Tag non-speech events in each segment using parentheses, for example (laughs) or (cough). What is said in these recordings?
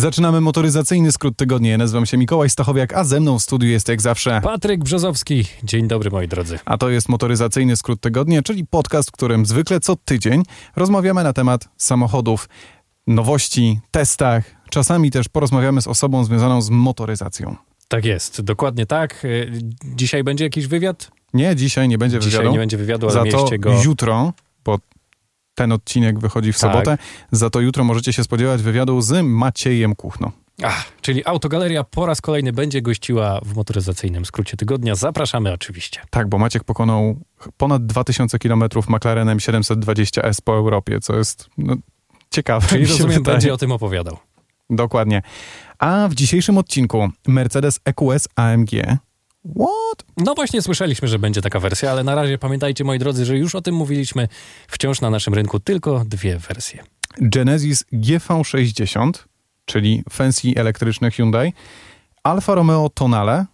Zaczynamy motoryzacyjny skrót tygodnia. Ja nazywam się Mikołaj Stachowiak, a ze mną w studiu jest jak zawsze Patryk Brzozowski. Dzień dobry moi drodzy. A to jest motoryzacyjny skrót tygodnia, czyli podcast, w którym zwykle co tydzień rozmawiamy na temat samochodów, nowości, testach. Czasami też porozmawiamy z osobą związaną z motoryzacją. Tak jest, dokładnie tak. Y, Dzisiaj będzie jakiś wywiad? Nie, dzisiaj nie będzie Dzisiaj wywiadu. nie będzie wywiadu, ale Za to go... jutro, bo ten odcinek wychodzi w Tak. sobotę, za to jutro możecie się spodziewać wywiadu z Maciejem Kuchno. Ach, czyli Autogaleria po raz kolejny będzie gościła w motoryzacyjnym skrócie tygodnia. Zapraszamy oczywiście. Tak, bo Maciek pokonał ponad 2000 km McLarenem 720S po Europie, co jest no, ciekawe. Czyli rozumiem, wydaje. będzie o tym opowiadał. Dokładnie. A w dzisiejszym odcinku Mercedes EQS AMG. What? No właśnie słyszeliśmy, że będzie taka wersja, ale na razie pamiętajcie moi drodzy, że już o tym mówiliśmy. Wciąż na naszym rynku tylko dwie wersje. Genesis GV60, czyli fancy elektryczny Hyundai. Alfa Romeo Tonale.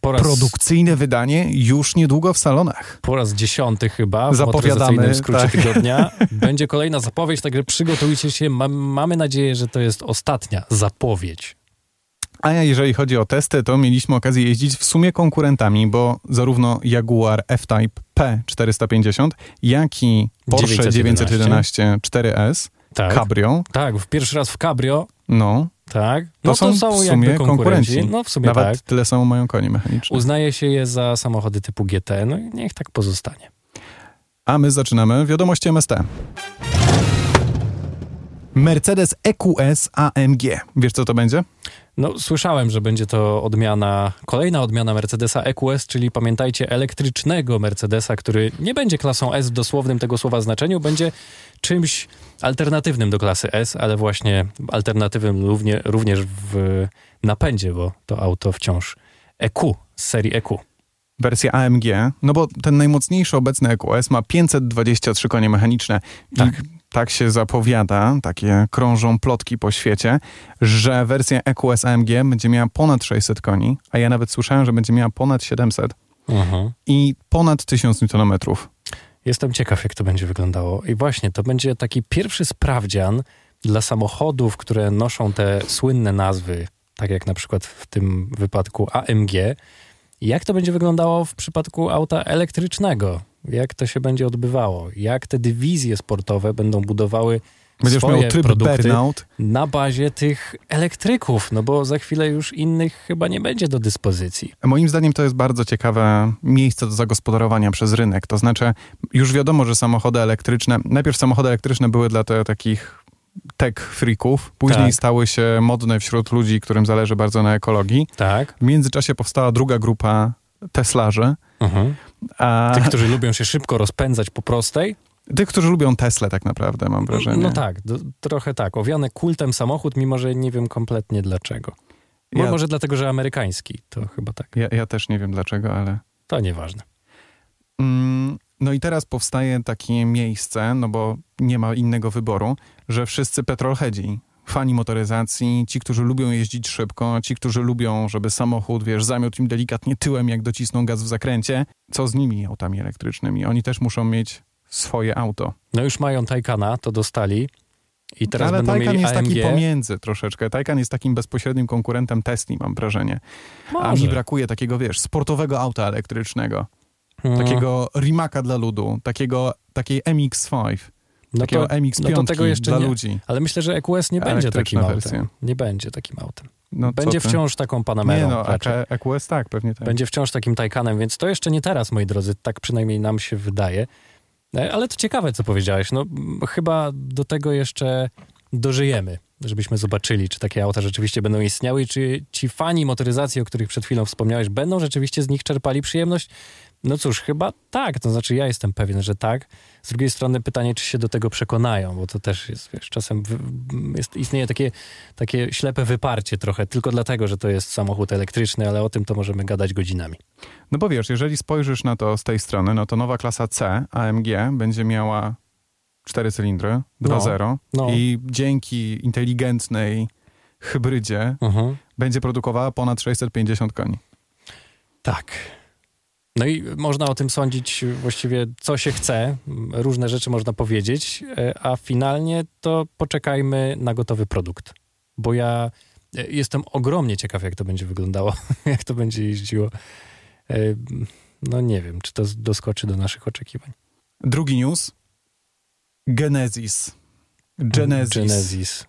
Po raz, Produkcyjne wydanie już niedługo w salonach. po raz dziesiąty chyba w Zapowiadamy, motoryzacyjnym skrócie tak. tygodnia. (laughs) Będzie kolejna zapowiedź, także przygotujcie się. Ma, mamy nadzieję, że to jest ostatnia zapowiedź. A jeżeli chodzi o testy, to mieliśmy okazję jeździć w sumie konkurentami, bo zarówno Jaguar F-Type P450, jak i Porsche 911 4S Tak, Cabrio, tak w pierwszy raz w Cabrio, no, tak. to No są, to są, w sumie konkurenci. konkurenci. No w sumie Nawet tak. tyle samo mają konie mechaniczne. Uznaje się je za samochody typu GT, no i niech tak pozostanie. A my zaczynamy wiadomości MST. Mercedes EQS AMG. Wiesz co to będzie? No, słyszałem, że będzie to odmiana, kolejna odmiana Mercedesa EQS, czyli pamiętajcie, elektrycznego Mercedesa, który nie będzie klasą S w dosłownym tego słowa znaczeniu, będzie czymś alternatywnym do klasy S, ale właśnie alternatywnym równie, również w napędzie, bo to auto wciąż EQ z serii EQ. Wersja AMG, no bo ten najmocniejszy obecny EQS ma 523 konie mechaniczne. I Tak. Tak się zapowiada, takie krążą plotki po świecie, że wersja EQS AMG będzie miała ponad 600 koni, a ja nawet słyszałem, że będzie miała ponad 700 Mhm. i ponad 1000 Nm. Jestem ciekaw, jak to będzie wyglądało. I właśnie, to będzie taki pierwszy sprawdzian dla samochodów, które noszą te słynne nazwy, tak jak na przykład w tym wypadku AMG. Jak to będzie wyglądało w przypadku auta elektrycznego? Jak to się będzie odbywało? Jak te dywizje sportowe będą budowały Będziesz swoje miał tryb produkty burnout. na bazie tych elektryków? No bo za chwilę już innych chyba nie będzie do dyspozycji. Moim zdaniem to jest bardzo ciekawe miejsce do zagospodarowania przez rynek. To znaczy, już wiadomo, że samochody elektryczne, najpierw samochody elektryczne były dla te, takich tech freaków, później Tak. stały się modne wśród ludzi, którym zależy bardzo na ekologii. Tak? W międzyczasie powstała druga grupa Teslarzy, Mhm. A Tych, którzy lubią się szybko rozpędzać po prostej, tych, którzy lubią Tesla tak naprawdę, mam wrażenie. No tak, do, trochę tak. Owiany kultem samochód, mimo że nie wiem kompletnie dlaczego. Ja- Może dlatego, że amerykański, to chyba tak. Ja, ja też nie wiem dlaczego, ale... To nieważne. Mm, No i teraz powstaje takie miejsce, no bo nie ma innego wyboru, że wszyscy petrolheadzi, fani motoryzacji, ci, którzy lubią jeździć szybko, ci, którzy lubią, żeby samochód, wiesz, zamiótł im delikatnie tyłem, jak docisną gaz w zakręcie, co z nimi autami elektrycznymi? Oni też muszą mieć swoje auto. No już mają Taycana, to dostali. I teraz Ale będą Taycan jest AMG. taki pomiędzy troszeczkę. Taycan jest takim bezpośrednim konkurentem Tesli, mam wrażenie. A Może. mi brakuje takiego, wiesz, sportowego auta elektrycznego. Mm, Takiego Rimaka dla ludu, takiego, takiej MX-5. No takiego to, MX-5 no to tego jeszcze dla nie. ludzi. Ale myślę, że EQS nie będzie takim wersja. autem. Nie będzie takim autem. No, będzie wciąż taką Panamerą. Nie no, raczej. EQS tak, pewnie tak. Będzie wciąż takim Taycanem, więc to jeszcze nie teraz, moi drodzy, tak przynajmniej nam się wydaje. E, Ale to ciekawe, co powiedziałeś. No, chyba do tego jeszcze dożyjemy, żebyśmy zobaczyli, czy takie auta rzeczywiście będą istniały i czy ci fani motoryzacji, o których przed chwilą wspomniałeś, będą rzeczywiście z nich czerpali przyjemność. No cóż, chyba tak, to znaczy ja jestem pewien, że tak. Z drugiej strony pytanie, czy się do tego przekonają, bo to też jest, wiesz, czasem jest, istnieje takie, takie ślepe wyparcie trochę, tylko dlatego, że to jest samochód elektryczny, ale o tym to możemy gadać godzinami. No bo wiesz, jeżeli spojrzysz na to z tej strony, no to nowa klasa C AMG będzie miała cztery cylindry, 2.0 no. i dzięki inteligentnej hybrydzie Mhm. będzie produkowała ponad 650 koni. Tak. No i można o tym sądzić właściwie co się chce, różne rzeczy można powiedzieć, e, a finalnie to poczekajmy na gotowy produkt. bo ja e, jestem ogromnie ciekaw, jak to będzie wyglądało, (laughs) jak to będzie jeździło. E, no nie wiem, czy to doskoczy do naszych oczekiwań. Drugi news. Genesis. Genesis. Genesis.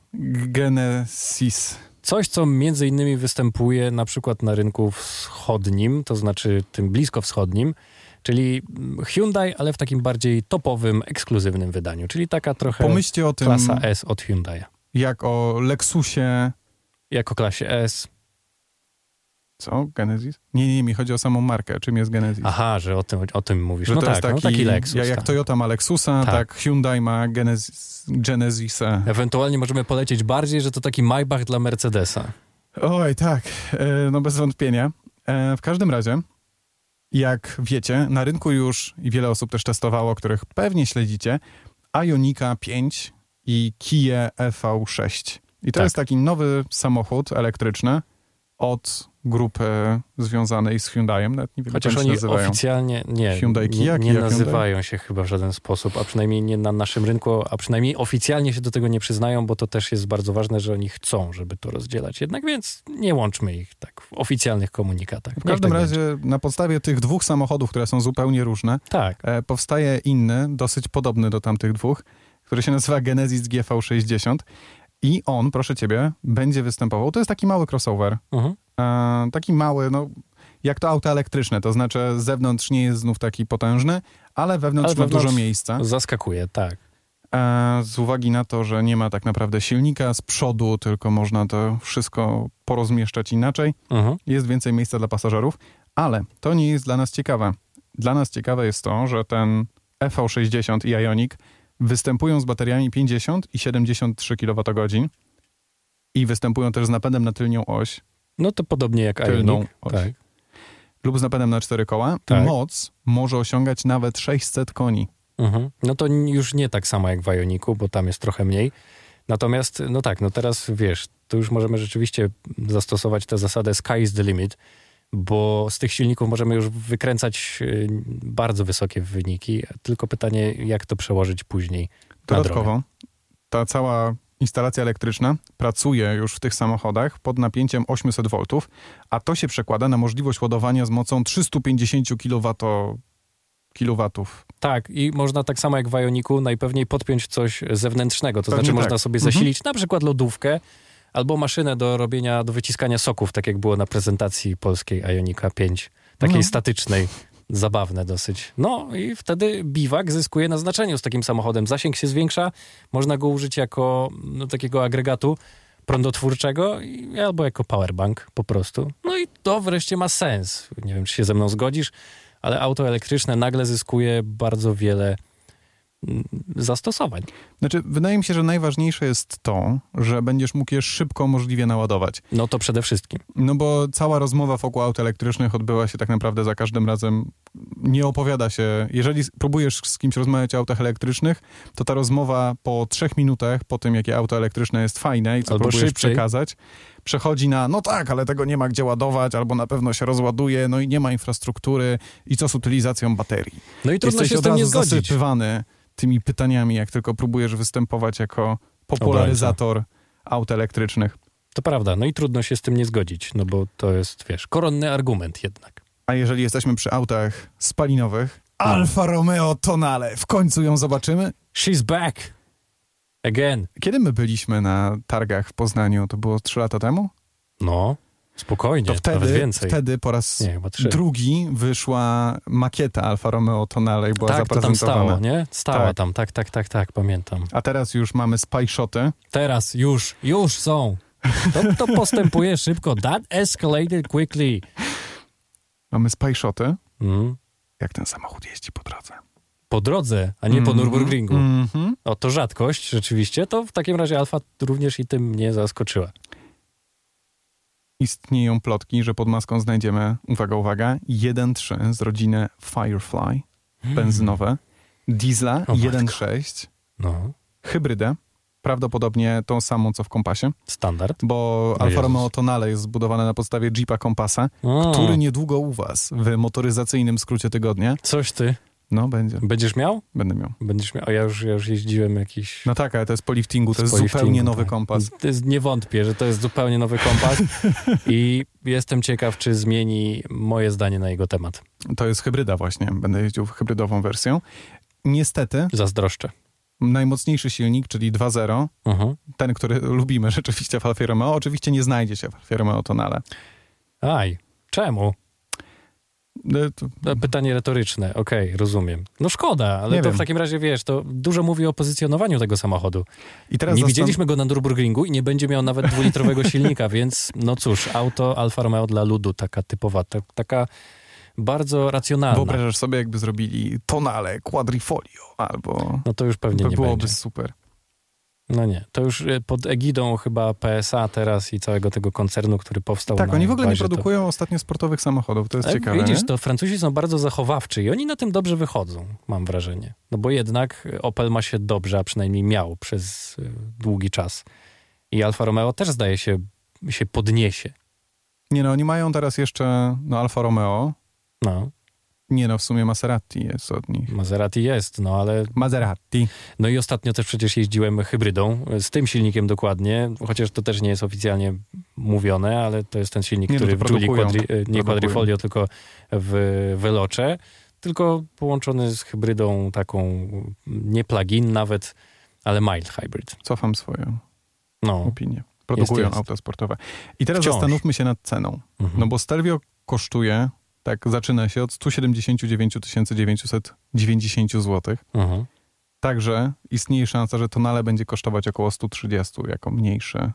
Genesis. Coś, co między innymi występuje na przykład na rynku wschodnim, to znaczy tym blisko wschodnim, czyli Hyundai, ale w takim bardziej topowym, ekskluzywnym wydaniu, czyli taka trochę Pomyślcie o tym, klasa S od Hyundai. jak o Lexusie. Jako klasie S. Co? Genesis? Nie, nie, mi chodzi o samą markę. Czym jest Genesis? Aha, że o tym, o tym mówisz. Że no to tak, jest taki, no taki Lexus. Jak, tak. Toyota ma Lexusa, tak, Tak. Hyundai ma Genesis, Genesisa. Ewentualnie możemy polecieć bardziej, że to taki Maybach dla Mercedesa. Oj, tak, e, no bez wątpienia. E, w każdym razie, jak wiecie, na rynku już i wiele osób też testowało, których pewnie śledzicie, Ionika 5 i Kia EV6. I to Tak. jest taki nowy samochód elektryczny od grupy związanej z Hyundaiem. Nawet nie wiem, Chociaż oni nazywają. oficjalnie nie, Hyundai Kia, nie, nie nazywają się chyba w żaden sposób, a przynajmniej nie na naszym rynku, a przynajmniej oficjalnie się do tego nie przyznają, bo to też jest bardzo ważne, że oni chcą, żeby to rozdzielać. Jednak więc nie łączmy ich tak w oficjalnych komunikatach. W każdym tak razie będzie. na podstawie tych dwóch samochodów, które są zupełnie różne, Tak, e, powstaje inny, dosyć podobny do tamtych dwóch, który się nazywa Genesis GV60 i on, proszę ciebie, będzie występował. To jest taki mały crossover, mhm. E, taki mały, no jak to auto elektryczne, to znaczy z zewnątrz nie jest znów taki potężny, ale wewnątrz Ale ma wewnątrz- dużo miejsca. zaskakuje, tak. E, z uwagi na to, że nie ma tak naprawdę silnika z przodu, tylko można to wszystko porozmieszczać inaczej, Mhm. jest więcej miejsca dla pasażerów, ale to nie jest dla nas ciekawe. Dla nas ciekawe jest to, że ten EV60 i Ioniq występują z bateriami 50 i 73 kWh i występują też z napędem na tylnią oś No to podobnie jak Tylną Ioniq. Tak. lub z napędem na cztery koła. Tak. Moc może osiągać nawet 600 koni. Mhm. No to już nie tak samo jak w Ioniku, bo tam jest trochę mniej. Natomiast, no tak, no teraz wiesz, tu już możemy rzeczywiście zastosować tę zasadę sky is the limit, bo z tych silników możemy już wykręcać y, bardzo wysokie wyniki. Tylko pytanie, jak to przełożyć później na drogę. Dodatkowo ta cała instalacja elektryczna pracuje już w tych samochodach pod napięciem 800 V, a to się przekłada na możliwość ładowania z mocą 350 kW. kilowatów. Tak, i można tak samo jak w Ioniku najpewniej podpiąć coś zewnętrznego. To Pewnie znaczy tak. można sobie Mhm. zasilić na przykład lodówkę albo maszynę do robienia, do wyciskania soków, tak jak było na prezentacji polskiej Ionika 5, takiej No. statycznej. Zabawne dosyć. No i wtedy biwak zyskuje na znaczeniu z takim samochodem. Zasięg się zwiększa, można go użyć jako no, takiego agregatu prądotwórczego albo jako powerbank po prostu. No i to wreszcie ma sens. Nie wiem, czy się ze mną zgodzisz, ale auto elektryczne nagle zyskuje bardzo wiele zastosowań. Znaczy, wydaje mi się, że najważniejsze jest to, że będziesz mógł je szybko możliwie naładować. No to przede wszystkim. No bo cała rozmowa wokół aut elektrycznych odbyła się tak naprawdę za każdym razem. Nie opowiada się. Jeżeli próbujesz z kimś rozmawiać o autach elektrycznych, to ta rozmowa po trzech minutach, po tym jakie auto elektryczne jest fajne i co Albo próbujesz szybciej. przekazać, przechodzi na no tak, ale tego nie ma gdzie ładować, albo na pewno się rozładuje, no i nie ma infrastruktury i co z utylizacją baterii. No i trudno Jesteś się z tym nie zgodzić. zasypywany tymi pytaniami, jak tylko próbujesz występować jako popularyzator aut elektrycznych. To prawda, no i trudno się z tym nie zgodzić, no bo to jest, wiesz, koronny argument jednak. A jeżeli jesteśmy przy autach spalinowych, No. Alfa Romeo Tonale, w końcu ją zobaczymy. She's back! Again. Kiedy my byliśmy na targach w Poznaniu? To było trzy lata temu? No, spokojnie, To nawet wtedy, więcej. wtedy po raz Nie, drugi wyszła makieta Alfa Romeo Tonale i była tak, to tam zaprezentowana. stało, nie? Stała Tak. tam, tak, tak, tak, tak, pamiętam. A teraz już mamy spy shoty. Teraz już, już są. To, to postępuje (laughs) szybko. That escalated quickly. Mamy spy shoty, Mm. jak ten samochód jeździ po drodze. Po drodze, a nie po Mhm, Nürburgringu. mhm. O, to rzadkość rzeczywiście, to w takim razie Alfa również i tym mnie zaskoczyła. Istnieją plotki, że pod maską znajdziemy, uwaga, uwaga, 1.3 z rodziny Firefly, benzynowe, diesla O matko. 1.6, No, hybrydę, prawdopodobnie tą samą co w kompasie, standard. bo Alfa. Romeo Tonale jest zbudowane na podstawie Jeepa Kompasa, O, który niedługo u was w motoryzacyjnym skrócie tygodnia Coś ty. No, będzie. Będziesz miał? Będę miał. Będziesz miał. A ja już, ja już jeździłem jakiś... No tak, ale to jest po liftingu, to jest zupełnie nowy tak. kompas. To jest, nie wątpię, że to jest zupełnie nowy kompas (laughs) i jestem ciekaw, czy zmieni moje zdanie na jego temat. To jest hybryda właśnie. Będę jeździł hybrydową wersją. Niestety, Zazdroszczę. najmocniejszy silnik, czyli 2.0, Mhm. ten, który lubimy (laughs) rzeczywiście w Alfie Romeo, oczywiście nie znajdzie się w Alfie Romeo Tonale. Aj, czemu? To- To Pytanie retoryczne, okej, rozumiem. No szkoda, ale Nie to wiem. w takim razie, wiesz, to dużo mówi o pozycjonowaniu tego samochodu. I teraz nie zastan- widzieliśmy go na Nürburgringu i nie będzie miał nawet dwulitrowego (laughs) silnika, więc no cóż, auto Alfa Romeo dla ludu, taka typowa, ta, taka bardzo racjonalna. Wyobrażasz sobie, jakby zrobili Tonale Quadrifolio albo... No to już pewnie To nie byłoby będzie. super. No nie, to już e, pod egidą chyba PSA teraz i całego tego koncernu, który powstał Tak, oni w ogóle nie bazie, to- produkują ostatnio sportowych samochodów, to jest Ale ciekawe, Widzisz, nie? to Francuzi są bardzo zachowawczy i oni na tym dobrze wychodzą, mam wrażenie. No bo jednak Opel ma się dobrze, a przynajmniej miał przez y, długi czas. I Alfa Romeo też zdaje się, się podniesie. Nie no, oni mają teraz jeszcze no, Alfa Romeo. No, Nie no, w sumie Maserati jest od nich. Maserati jest, no ale... Maserati. No i ostatnio też przecież jeździłem hybrydą, z tym silnikiem dokładnie, chociaż to też nie jest oficjalnie mówione, ale to jest ten silnik, Nie, no który to w Giuli produkują, quadri, y, nie produkują. Quadrifolio, tylko w Veloce, tylko połączony z hybrydą taką, nie plug-in nawet, ale mild hybrid. Cofam swoją No, opinię. Produkują jest. auta sportowe. I teraz Wciąż. zastanówmy się nad ceną. mhm. No bo Stelvio kosztuje, tak zaczyna się od 179 990 zł. mhm. Także istnieje szansa, że Tonale będzie kosztować około 130 jako mniejsze.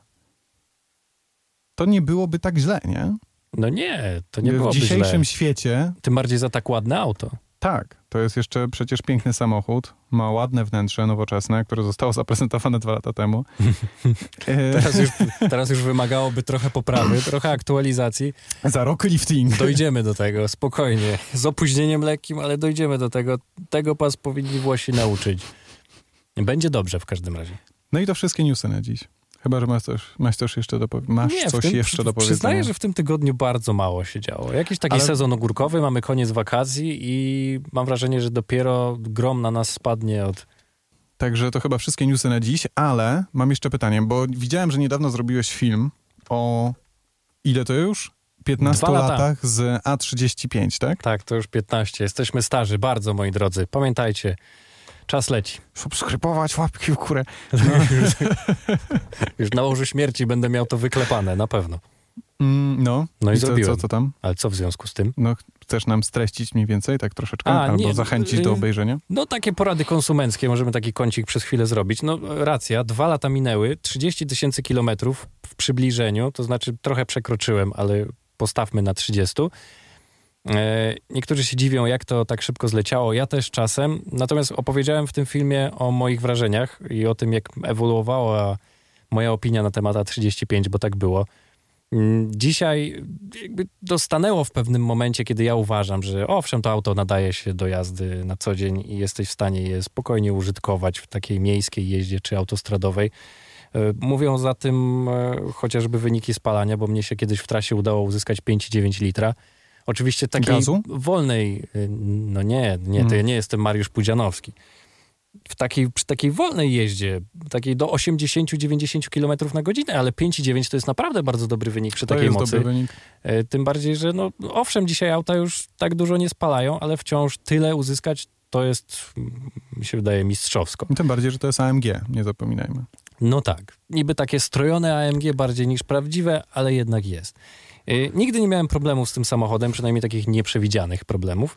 To nie byłoby tak źle, nie? No nie, to nie w byłoby dzisiejszym źle. świecie Tym bardziej za tak ładne auto. Tak, to jest jeszcze przecież piękny samochód. Ma ładne wnętrze nowoczesne, które zostało zaprezentowane dwa lata temu. (laughs) E, Teraz już, teraz już wymagałoby trochę poprawy, trochę aktualizacji. Za rok lifting. Dojdziemy do tego, spokojnie. Z opóźnieniem lekkim, ale dojdziemy do tego. Tego pas powinni Włosi nauczyć. Będzie dobrze w każdym razie. No i to wszystkie newsy na dziś. Chyba, że masz coś, masz coś jeszcze do, masz Nie, coś tym, jeszcze do powiedzenia. Przyznaję, że w tym tygodniu bardzo mało się działo. Jakiś taki Ale- sezon ogórkowy, mamy koniec wakacji i mam wrażenie, że dopiero grom na nas spadnie od... Także to chyba wszystkie newsy na dziś, ale mam jeszcze pytanie, bo widziałem, że niedawno zrobiłeś film o ile to już? 15 Dwa lata. latach z A35, tak? Tak, to już 15. Jesteśmy starzy, bardzo, moi drodzy. Pamiętajcie, czas leci. Subskrybować, łapki w górę. (laughs) Już na łożu śmierci będę miał to wyklepane, na pewno. Mm, no. No i co, zrobiłem. co, co tam? Ale co w związku z tym? No, chcesz nam streścić mniej więcej, tak troszeczkę? A, Albo nie, zachęcić y- do obejrzenia? No takie porady konsumenckie, możemy taki kącik przez chwilę zrobić. No racja, dwa lata minęły, 30 tysięcy kilometrów w przybliżeniu, to znaczy trochę przekroczyłem, ale postawmy na 30. E, niektórzy się dziwią, jak to tak szybko zleciało, ja też czasem. Natomiast opowiedziałem w tym filmie o moich wrażeniach i o tym, jak ewoluowała moja opinia na temat A35, bo tak było. Mm, Dzisiaj jakby dostanęło w pewnym momencie, kiedy ja uważam, że owszem, to auto nadaje się do jazdy na co dzień i jesteś w stanie je spokojnie użytkować w takiej miejskiej jeździe czy autostradowej. E, Mówią za tym e, chociażby wyniki spalania, bo mnie się kiedyś w trasie udało uzyskać 5,9 litra. Oczywiście takiej Gazu? wolnej, e, no nie, nie, to Mm. ja nie jestem Mariusz Pudzianowski. W takiej, przy takiej wolnej jeździe, takiej do 80-90 km na godzinę, ale 5,9 to jest naprawdę bardzo dobry wynik przy To takiej jest mocy. dobry wynik. E, Tym bardziej, że no, owszem, dzisiaj auta już tak dużo nie spalają, ale wciąż tyle uzyskać to jest, mm, mi się wydaje, mistrzowsko. Tym bardziej, że to jest AMG, nie zapominajmy. No tak, niby takie strojone AMG bardziej niż prawdziwe, ale jednak jest. E, Nigdy nie miałem problemów z tym samochodem, przynajmniej takich nieprzewidzianych problemów.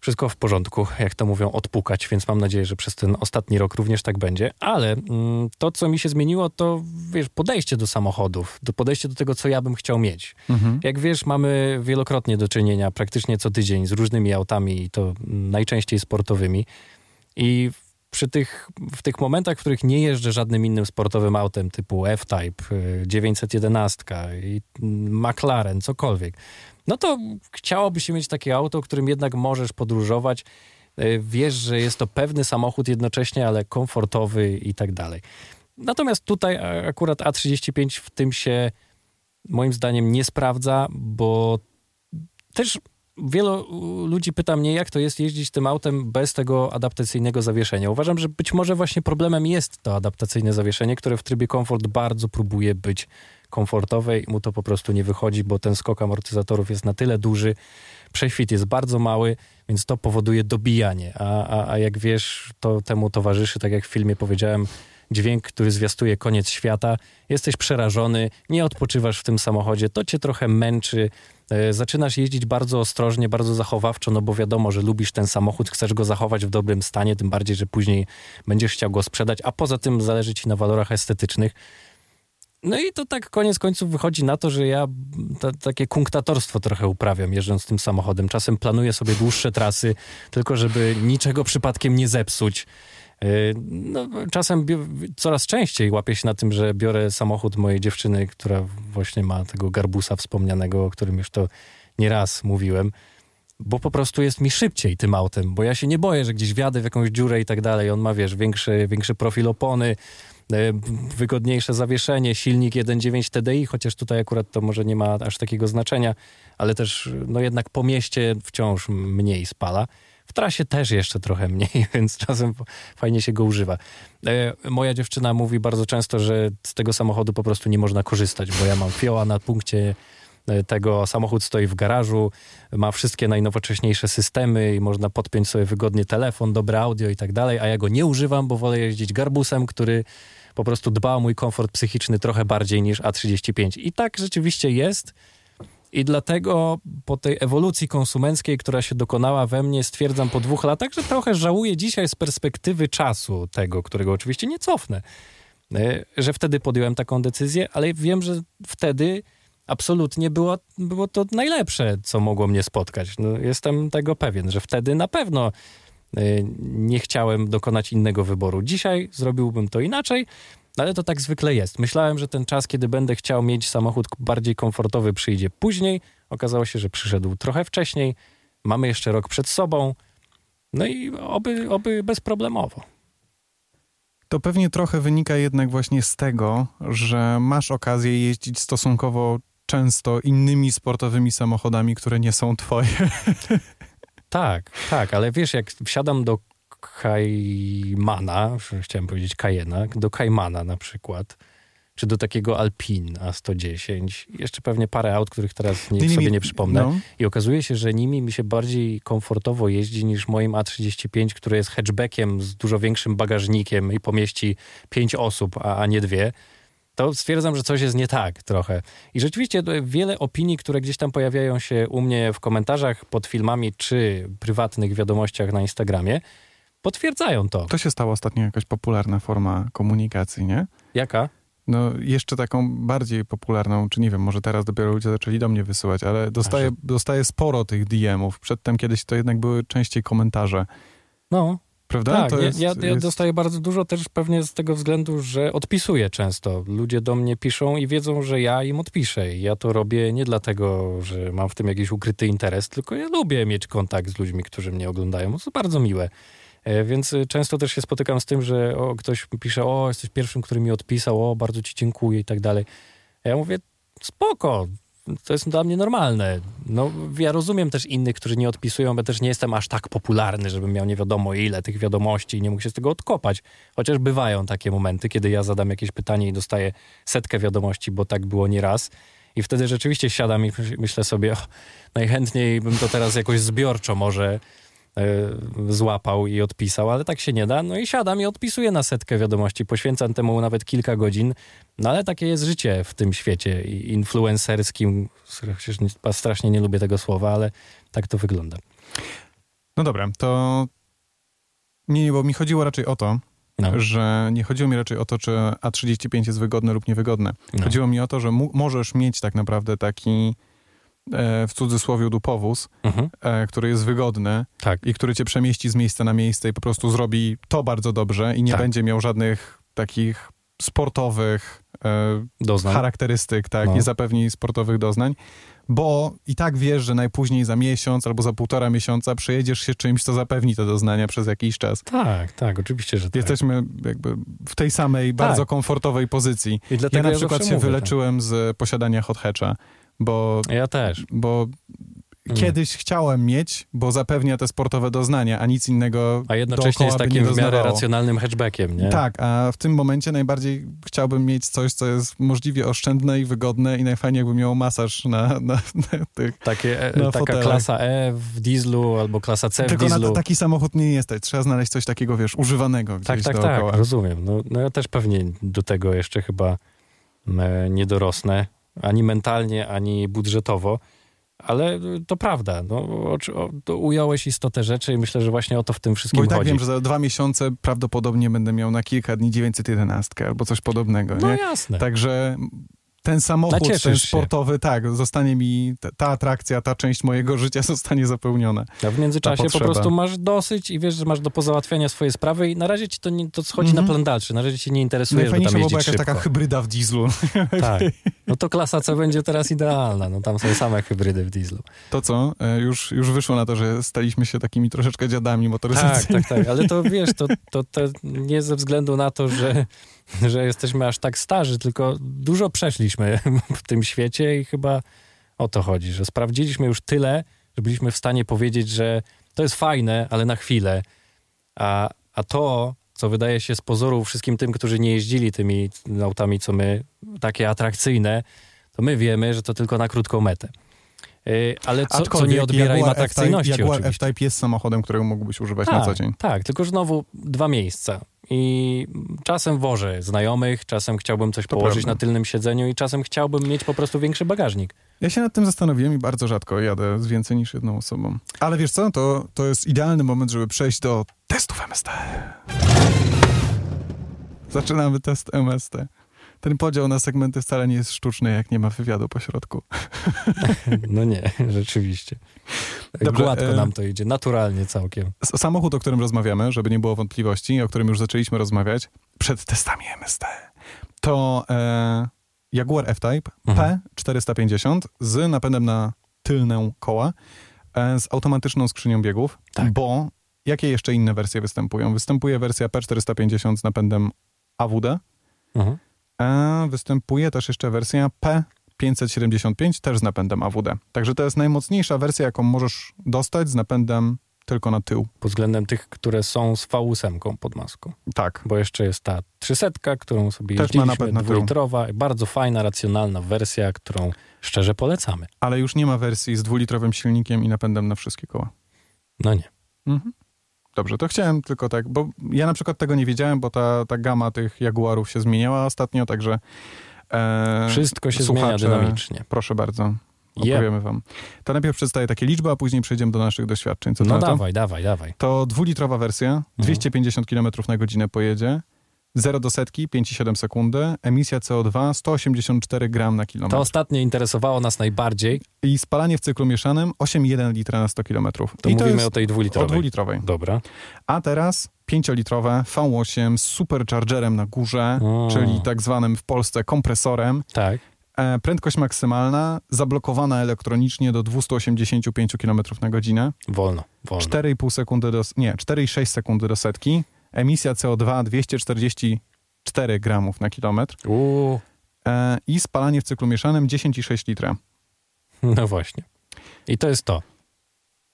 Wszystko w porządku, jak to mówią, odpukać, więc mam nadzieję, że przez ten ostatni rok również tak będzie. Ale mm, to, co mi się zmieniło, to wiesz, podejście do samochodów, do podejście do tego, co ja bym chciał mieć. Mhm. Jak wiesz, mamy wielokrotnie do czynienia praktycznie co tydzień z różnymi autami i to najczęściej sportowymi. I przy tych, w tych momentach, w których nie jeżdżę żadnym innym sportowym autem typu F-Type, y, 911 i mm, McLaren, cokolwiek, no to chciałoby się mieć takie auto, którym jednak możesz podróżować. Y, Wiesz, że jest to pewny samochód jednocześnie, ale komfortowy i tak dalej. Natomiast tutaj akurat A35 w tym się moim zdaniem nie sprawdza, bo też wielu ludzi pyta mnie, jak to jest jeździć tym autem bez tego adaptacyjnego zawieszenia. Uważam, że być może właśnie problemem jest to adaptacyjne zawieszenie, które w trybie komfort bardzo próbuje być komfortowe i mu to po prostu nie wychodzi, bo ten skok amortyzatorów jest na tyle duży, prześwit jest bardzo mały, więc to powoduje dobijanie. A, a, a jak wiesz, to temu towarzyszy, tak jak w filmie powiedziałem, dźwięk, który zwiastuje koniec świata. Jesteś przerażony, nie odpoczywasz w tym samochodzie, to cię trochę męczy. E, zaczynasz jeździć bardzo ostrożnie, bardzo zachowawczo, no bo wiadomo, że lubisz ten samochód, chcesz go zachować w dobrym stanie, tym bardziej, że później będziesz chciał go sprzedać, a poza tym zależy ci na walorach estetycznych. No i to tak koniec końców wychodzi na to, że ja to, takie kunktatorstwo trochę uprawiam jeżdżąc tym samochodem. Czasem planuję sobie dłuższe trasy, tylko żeby niczego przypadkiem nie zepsuć. E, no, czasem coraz częściej łapię się na tym, że biorę samochód mojej dziewczyny, która właśnie ma tego garbusa wspomnianego, o którym już to nieraz mówiłem, bo po prostu jest mi szybciej tym autem, bo ja się nie boję, że gdzieś wjadę w jakąś dziurę i tak dalej. On ma, wiesz, większy, większy profil opony, e, wygodniejsze zawieszenie, silnik 1.9 TDI, chociaż tutaj akurat to może nie ma aż takiego znaczenia, ale też no jednak po mieście wciąż mniej spala. W trasie też jeszcze trochę mniej, (laughs) więc czasem fajnie się go używa. E, moja dziewczyna mówi bardzo często, że z tego samochodu po prostu nie można korzystać, bo ja mam fioła na punkcie e, tego samochód stoi w garażu, ma wszystkie najnowocześniejsze systemy i można podpiąć sobie wygodnie telefon, dobre audio i tak dalej, a ja go nie używam, bo wolę jeździć garbusem, który po prostu dba o mój komfort psychiczny trochę bardziej niż A35. I tak rzeczywiście jest. I dlatego po tej ewolucji konsumenckiej, która się dokonała we mnie, stwierdzam po dwóch latach, że trochę żałuję dzisiaj z perspektywy czasu tego, którego oczywiście nie cofnę, e, że wtedy podjąłem taką decyzję, ale wiem, że wtedy absolutnie było, było to najlepsze, co mogło mnie spotkać. No, jestem tego pewien, że wtedy na pewno e, nie chciałem dokonać innego wyboru. Dzisiaj zrobiłbym to inaczej, ale to tak zwykle jest. Myślałem, że ten czas, kiedy będę chciał mieć samochód bardziej komfortowy, przyjdzie później. Okazało się, że przyszedł trochę wcześniej. Mamy jeszcze rok przed sobą. No i oby, oby bezproblemowo. To pewnie trochę wynika jednak właśnie z tego, że masz okazję jeździć stosunkowo często innymi sportowymi samochodami, które nie są twoje. (laughs) Tak, tak, ale wiesz, jak wsiadam do Kaimana, chciałem powiedzieć Kajena, do Kaimana na przykład, czy do takiego Alpin A110, jeszcze pewnie parę aut, których teraz nie, sobie nie przypomnę. No. I okazuje się, że nimi mi się bardziej komfortowo jeździ niż moim A35, który jest hatchbackiem z dużo większym bagażnikiem i pomieści pięć osób, a, a nie dwie to stwierdzam, że coś jest nie tak trochę. I rzeczywiście wiele opinii, które gdzieś tam pojawiają się u mnie w komentarzach pod filmami czy prywatnych wiadomościach na Instagramie, potwierdzają to. To się stało ostatnio jakaś popularna forma komunikacji, nie? Jaka? No, jeszcze taką bardziej popularną, czy nie wiem, może teraz dopiero ludzie zaczęli do mnie wysyłać, ale dostaję, dostaję sporo tych DM-ów. Przedtem kiedyś to jednak były częściej komentarze. No. Prawda? Tak, jest, ja, ja jest... dostaję bardzo dużo też pewnie z tego względu, że odpisuję często. Ludzie do mnie piszą i wiedzą, że ja im odpiszę. I ja to robię nie dlatego, że mam w tym jakiś ukryty interes, tylko ja lubię mieć kontakt z ludźmi, którzy mnie oglądają. To bardzo miłe. E, więc y, często też się spotykam z tym, że o, ktoś pisze, o, jesteś pierwszym, który mi odpisał, o, bardzo ci dziękuję i tak dalej. Ja mówię, spoko, to jest dla mnie normalne. No, ja rozumiem też innych, którzy nie odpisują, bo też nie jestem aż tak popularny, żebym miał nie wiadomo ile tych wiadomości i nie mógł się z tego odkopać. Chociaż bywają takie momenty, kiedy ja zadam jakieś pytanie i dostaję setkę wiadomości, bo tak było nieraz. I wtedy rzeczywiście siadam i myślę sobie, najchętniej bym to teraz jakoś zbiorczo może złapał i odpisał, ale tak się nie da. No i siadam i odpisuję na setkę wiadomości. Poświęcam temu nawet kilka godzin. No ale takie jest życie w tym świecie influencerskim. Strasznie nie lubię tego słowa, ale tak to wygląda. No dobra, to nie, bo mi chodziło raczej o to, no. że nie chodziło mi raczej o to, czy A35 jest wygodne lub niewygodne. No. Chodziło mi o to, że możesz mieć tak naprawdę taki E, w cudzysłowie dupowóz, mhm. E, który jest wygodny tak. i który cię przemieści z miejsca na miejsce i po prostu zrobi to bardzo dobrze i nie tak. będzie miał żadnych takich sportowych e, doznań. charakterystyk, tak, no. nie zapewni sportowych doznań, bo i tak wiesz, że najpóźniej za miesiąc albo za półtora miesiąca przejedziesz się czymś, co zapewni te doznania przez jakiś czas. Tak, tak, oczywiście, że tak. Jesteśmy jakby w tej samej tak. bardzo komfortowej pozycji. I ja na przykład ja się mówię, wyleczyłem tak. z posiadania hot hatcha bo... Ja też. Bo Mm. kiedyś chciałem mieć, bo zapewnia te sportowe doznania, a nic innego A jednocześnie jest takim w miarę racjonalnym hatchbackiem, nie? Tak, a w tym momencie najbardziej chciałbym mieć coś, co jest możliwie oszczędne i wygodne i najfajniej jakby miało masaż na, na, na tych. Takie, e, taka fotelach. klasa E w dieslu albo klasa C w Tylko na dieslu. taki samochód nie jest. Trzeba znaleźć coś takiego, wiesz, używanego gdzieś Tak, tak, dookoła. tak, rozumiem. No, no ja też pewnie do tego jeszcze chyba e, nie dorosnę, ani mentalnie, ani budżetowo, ale to prawda. No, o, to ująłeś istotę rzeczy i myślę, że właśnie o to w tym wszystkim Bo i tak chodzi. wiem, że za dwa miesiące prawdopodobnie będę miał na kilka dni 911 albo coś podobnego, No nie? jasne. Także ten samochód, Nacieszysz ten się. sportowy, tak, zostanie mi, ta, ta atrakcja, ta część mojego życia (laughs) zostanie zapełniona. A w międzyczasie po prostu masz dosyć i wiesz, że masz do pozałatwiania swoje sprawy i na razie ci to, nie, to schodzi Mhm. na plan dalszy. Na razie cię nie interesuje, tam Najfajniejsza byłaby jeździć jakaś taka hybryda w dieslu. (laughs) Tak. No to klasa C będzie teraz idealna. No tam są same hybrydy w dieslu. To co? E, Już, już wyszło na to, że staliśmy się takimi troszeczkę dziadami Tak, motoryzacyjnymi. tak, tak. Ale to (laughs) wiesz, to, to, to nie ze względu na to, że, (laughs) że jesteśmy aż tak starzy, tylko dużo przeszliśmy (laughs) w tym świecie i chyba o to chodzi, że sprawdziliśmy już tyle, że byliśmy w stanie powiedzieć, że to jest fajne, ale na chwilę. A, a to, co wydaje się z pozoru wszystkim tym, którzy nie jeździli tymi autami, co my, takie atrakcyjne, to my wiemy, że to tylko na krótką metę. Yy, Ale co, co nie odbiera im atrakcyjności Jaguar oczywiście. F-Type jest samochodem, którego mógłbyś używać na tak, co dzień. Tak, tylko znowu dwa miejsca. I czasem wożę znajomych, czasem chciałbym coś To położyć prawda. na tylnym siedzeniu i czasem chciałbym mieć po prostu większy bagażnik. Ja się nad tym zastanowiłem i bardzo rzadko jadę z więcej niż jedną osobą. Ale wiesz co, to, to jest idealny moment, żeby przejść do testów MST. Zaczynamy test MST. Ten podział na segmenty wcale nie jest sztuczny, jak nie ma wywiadu po środku. (laughs) No nie, rzeczywiście. Dobrze, Gładko e- nam to idzie, naturalnie całkiem. Samochód, o którym rozmawiamy, żeby nie było wątpliwości, o którym już zaczęliśmy rozmawiać przed testami MST, to e, Jaguar F-Type Mhm. P450 z napędem na tylne koła, e, z automatyczną skrzynią biegów, Tak. bo jakie jeszcze inne wersje występują? Występuje wersja P450 z napędem AWD, Mhm. E, występuje też jeszcze wersja P575 też z napędem AWD. Także to jest najmocniejsza wersja, jaką możesz dostać z napędem tylko na tył. Pod względem tych, które są z V8 pod maską. Tak. Bo jeszcze jest ta 300, którą sobie Też ma napęd na dwulitrowa, bardzo fajna, racjonalna wersja, którą szczerze polecamy. Ale już nie ma wersji z dwulitrowym silnikiem i napędem na wszystkie koła. No nie. Mhm. Dobrze, to chciałem tylko tak, bo ja na przykład tego nie wiedziałem, bo ta, ta gama tych Jaguarów się zmieniała ostatnio, także e, Wszystko się zmienia dynamicznie. Proszę bardzo, opowiemy wam. To najpierw przedstawię takie liczby, a później przejdziemy do naszych doświadczeń. Co No na to? dawaj, dawaj, dawaj. To dwulitrowa wersja, 250 km na godzinę pojedzie, 0 do setki, 5,7 sekundy, emisja CO2 184 gram na kilometr. To ostatnie interesowało nas najbardziej. I spalanie w cyklu mieszanym 8,1 litra na 100 km. To I mówimy to o tej o dwulitrowej. dwulitrowej. Dobra. A teraz 5-litrowe V8 z superchargerem na górze, O. czyli tak zwanym w Polsce kompresorem. Tak. E, prędkość maksymalna zablokowana elektronicznie do 285 km na godzinę. Wolno, wolno. 4,5 sekundy do, nie, 4,6 sekundy do setki. Emisja CO2 244 gramów na kilometr. Uuu, E, I spalanie w cyklu mieszanym 10,6 litra. no właśnie. I to jest to.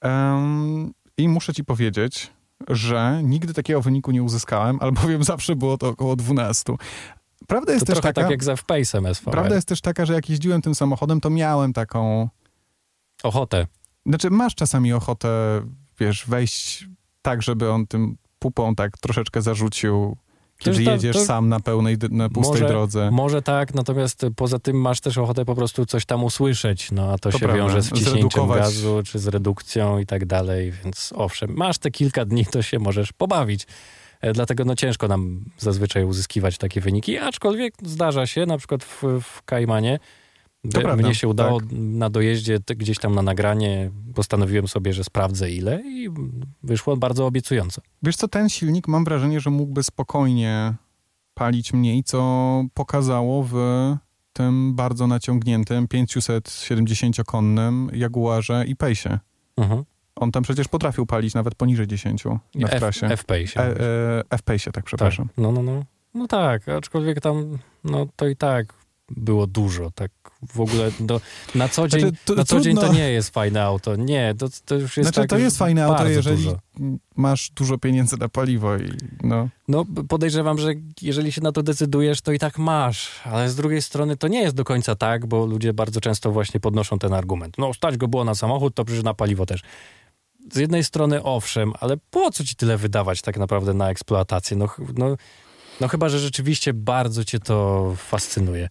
Em, I muszę ci powiedzieć, że nigdy takiego wyniku nie uzyskałem, (laughs) albowiem zawsze było to około 12. Prawda jest To też taka, tak jak z F-Pace'em SVR. prawda jest też taka, że jak jeździłem tym samochodem, to miałem taką, Ochotę. znaczy masz czasami ochotę, wiesz, wejść tak, żeby on tym pupą tak troszeczkę zarzucił, kiedy to- jedziesz to- sam na pełnej, na pustej Może- drodze. Może tak, natomiast poza tym masz też ochotę po prostu coś tam usłyszeć, no a to, To się prawda. wiąże z wciśnięciem gazu, czy z redukcją i tak dalej, więc owszem, masz te kilka dni, to się możesz pobawić. E, Dlatego no ciężko nam zazwyczaj uzyskiwać takie wyniki, aczkolwiek zdarza się, na przykład w, w Kajmanie, To prawda, Mnie się udało tak. na dojeździe gdzieś tam na nagranie, postanowiłem sobie, że sprawdzę ile i wyszło bardzo obiecująco. Wiesz co, ten silnik mam wrażenie, że mógłby spokojnie palić mniej, co pokazało w tym bardzo naciągniętym 570-konnym Jaguarze i Pace'ie. Mhm. On tam przecież potrafił palić nawet poniżej 10 na F- trasie. F-Pace. E, e, F-Pace'ie, tak, przepraszam. Tak. No, no, no. No tak, aczkolwiek tam, no to i tak było dużo, tak w ogóle do, na co dzień, Znaczy, to na co dzień to nie jest fajne auto. Nie, to, to już jest Znaczy, tak to jest fajne auto, jeżeli Dużo. masz dużo pieniędzy na paliwo i no... No podejrzewam, że jeżeli się na to decydujesz, to i tak masz, ale z drugiej strony to nie jest do końca tak, bo ludzie bardzo często właśnie podnoszą ten argument. No stać go było na samochód, to przecież na paliwo też. Z jednej strony owszem, ale po co ci tyle wydawać tak naprawdę na eksploatację? No, no, no chyba, że rzeczywiście bardzo cię to fascynuje.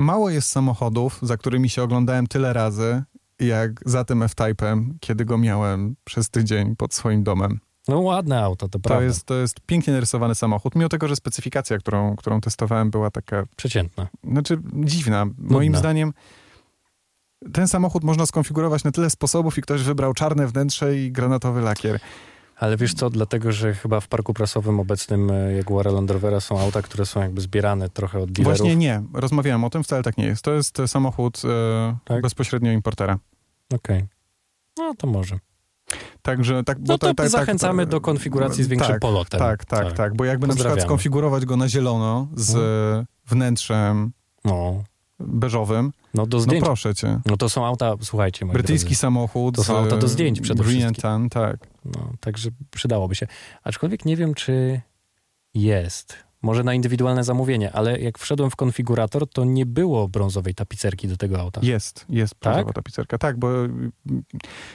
Mało jest samochodów, za którymi się oglądałem tyle razy, jak za tym F-Type'em, kiedy go miałem przez tydzień pod swoim domem. No ładne auto, to To prawda. jest, to jest pięknie narysowany samochód, mimo tego, że specyfikacja, którą, którą testowałem, była taka, Przeciętna. znaczy dziwna. Moim Nudna. zdaniem ten samochód można skonfigurować na tyle sposobów i ktoś wybrał czarne wnętrze i granatowy lakier. Ale wiesz co, dlatego, że chyba w parku prasowym obecnym e, Jaguara Land Rovera są auta, które są jakby zbierane trochę od dealerów. Właśnie nie, rozmawiałem o tym, wcale tak nie jest. To jest e, samochód e, Tak? bezpośrednio importera. Okej. No to może. Także tak, No to tak- tak- zachęcamy tak, do konfiguracji z większym tak, polotem. Tak, tak, tak, bo jakby na przykład skonfigurować go na zielono z Mhm. wnętrzem No, beżowym, no do no zdjęć. proszę cię. No to są auta, słuchajcie, Brytyjski drodzy. samochód. To są auta do zdjęć przede Green wszystkim. Tan, tak. No, także przydałoby się. Aczkolwiek nie wiem, czy jest. Może na indywidualne zamówienie, ale jak wszedłem w konfigurator, to nie było brązowej tapicerki do tego auta. Jest, jest Tak? brązowa tapicerka. Tak, bo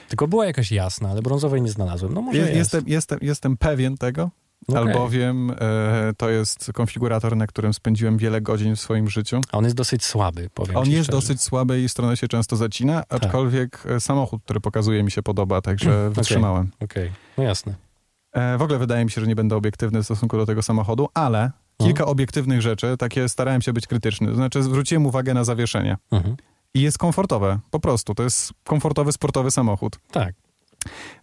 Tylko była jakaś jasna, ale brązowej nie znalazłem. No może je, jest. jestem, jestem, jestem pewien tego, Okej. albowiem e, to jest konfigurator, na którym spędziłem wiele godzin w swoim życiu. A on jest dosyć słaby, powiem On jest szczerze. dosyć słaby i stronę się często zacina, Tak. aczkolwiek e, samochód, który pokazuje mi się podoba, także Mm, okej. wytrzymałem. Okej, no jasne. E, w ogóle wydaje mi się, że nie będę obiektywny w stosunku do tego samochodu, ale No. kilka obiektywnych rzeczy, takie starałem się być krytyczny. To znaczy zwróciłem uwagę na zawieszenie. Mhm. I jest komfortowe, po prostu. To jest komfortowy, sportowy samochód. Tak.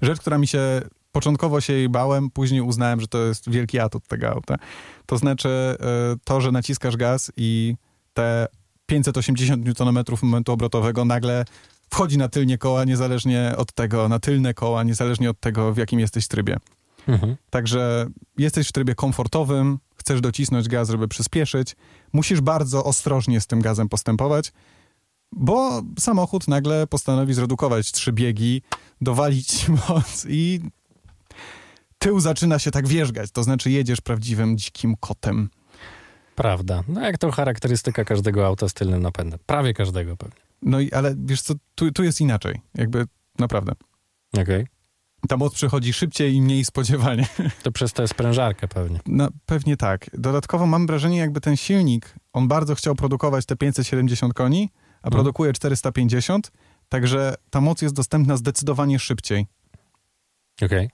Rzecz, która mi się początkowo się jej bałem, później uznałem, że to jest wielki atut tego auta. To znaczy e, to, że naciskasz gaz i te 580 Nm momentu obrotowego nagle wchodzi na tylnie koła, niezależnie od tego, na tylne koła, niezależnie od tego, w jakim jesteś trybie. Mhm. Także jesteś w trybie komfortowym, chcesz docisnąć gaz, żeby przyspieszyć, musisz bardzo ostrożnie z tym gazem postępować, bo samochód nagle postanowi zredukować trzy biegi, dowalić (laughs) moc i tył zaczyna się tak wierzgać, to znaczy jedziesz prawdziwym dzikim kotem. Prawda. No jak to charakterystyka każdego auta z tylnym napędem. Prawie każdego pewnie. No i ale wiesz co, tu, tu jest inaczej, jakby naprawdę. Okej. Ta moc przychodzi szybciej i mniej spodziewanie. (laughs) To przez tę sprężarkę pewnie. No, pewnie tak. Dodatkowo mam wrażenie, jakby ten silnik, on bardzo chciał produkować te 570 koni, a Mhm. produkuje 450, także ta moc jest dostępna zdecydowanie szybciej. Okej. E,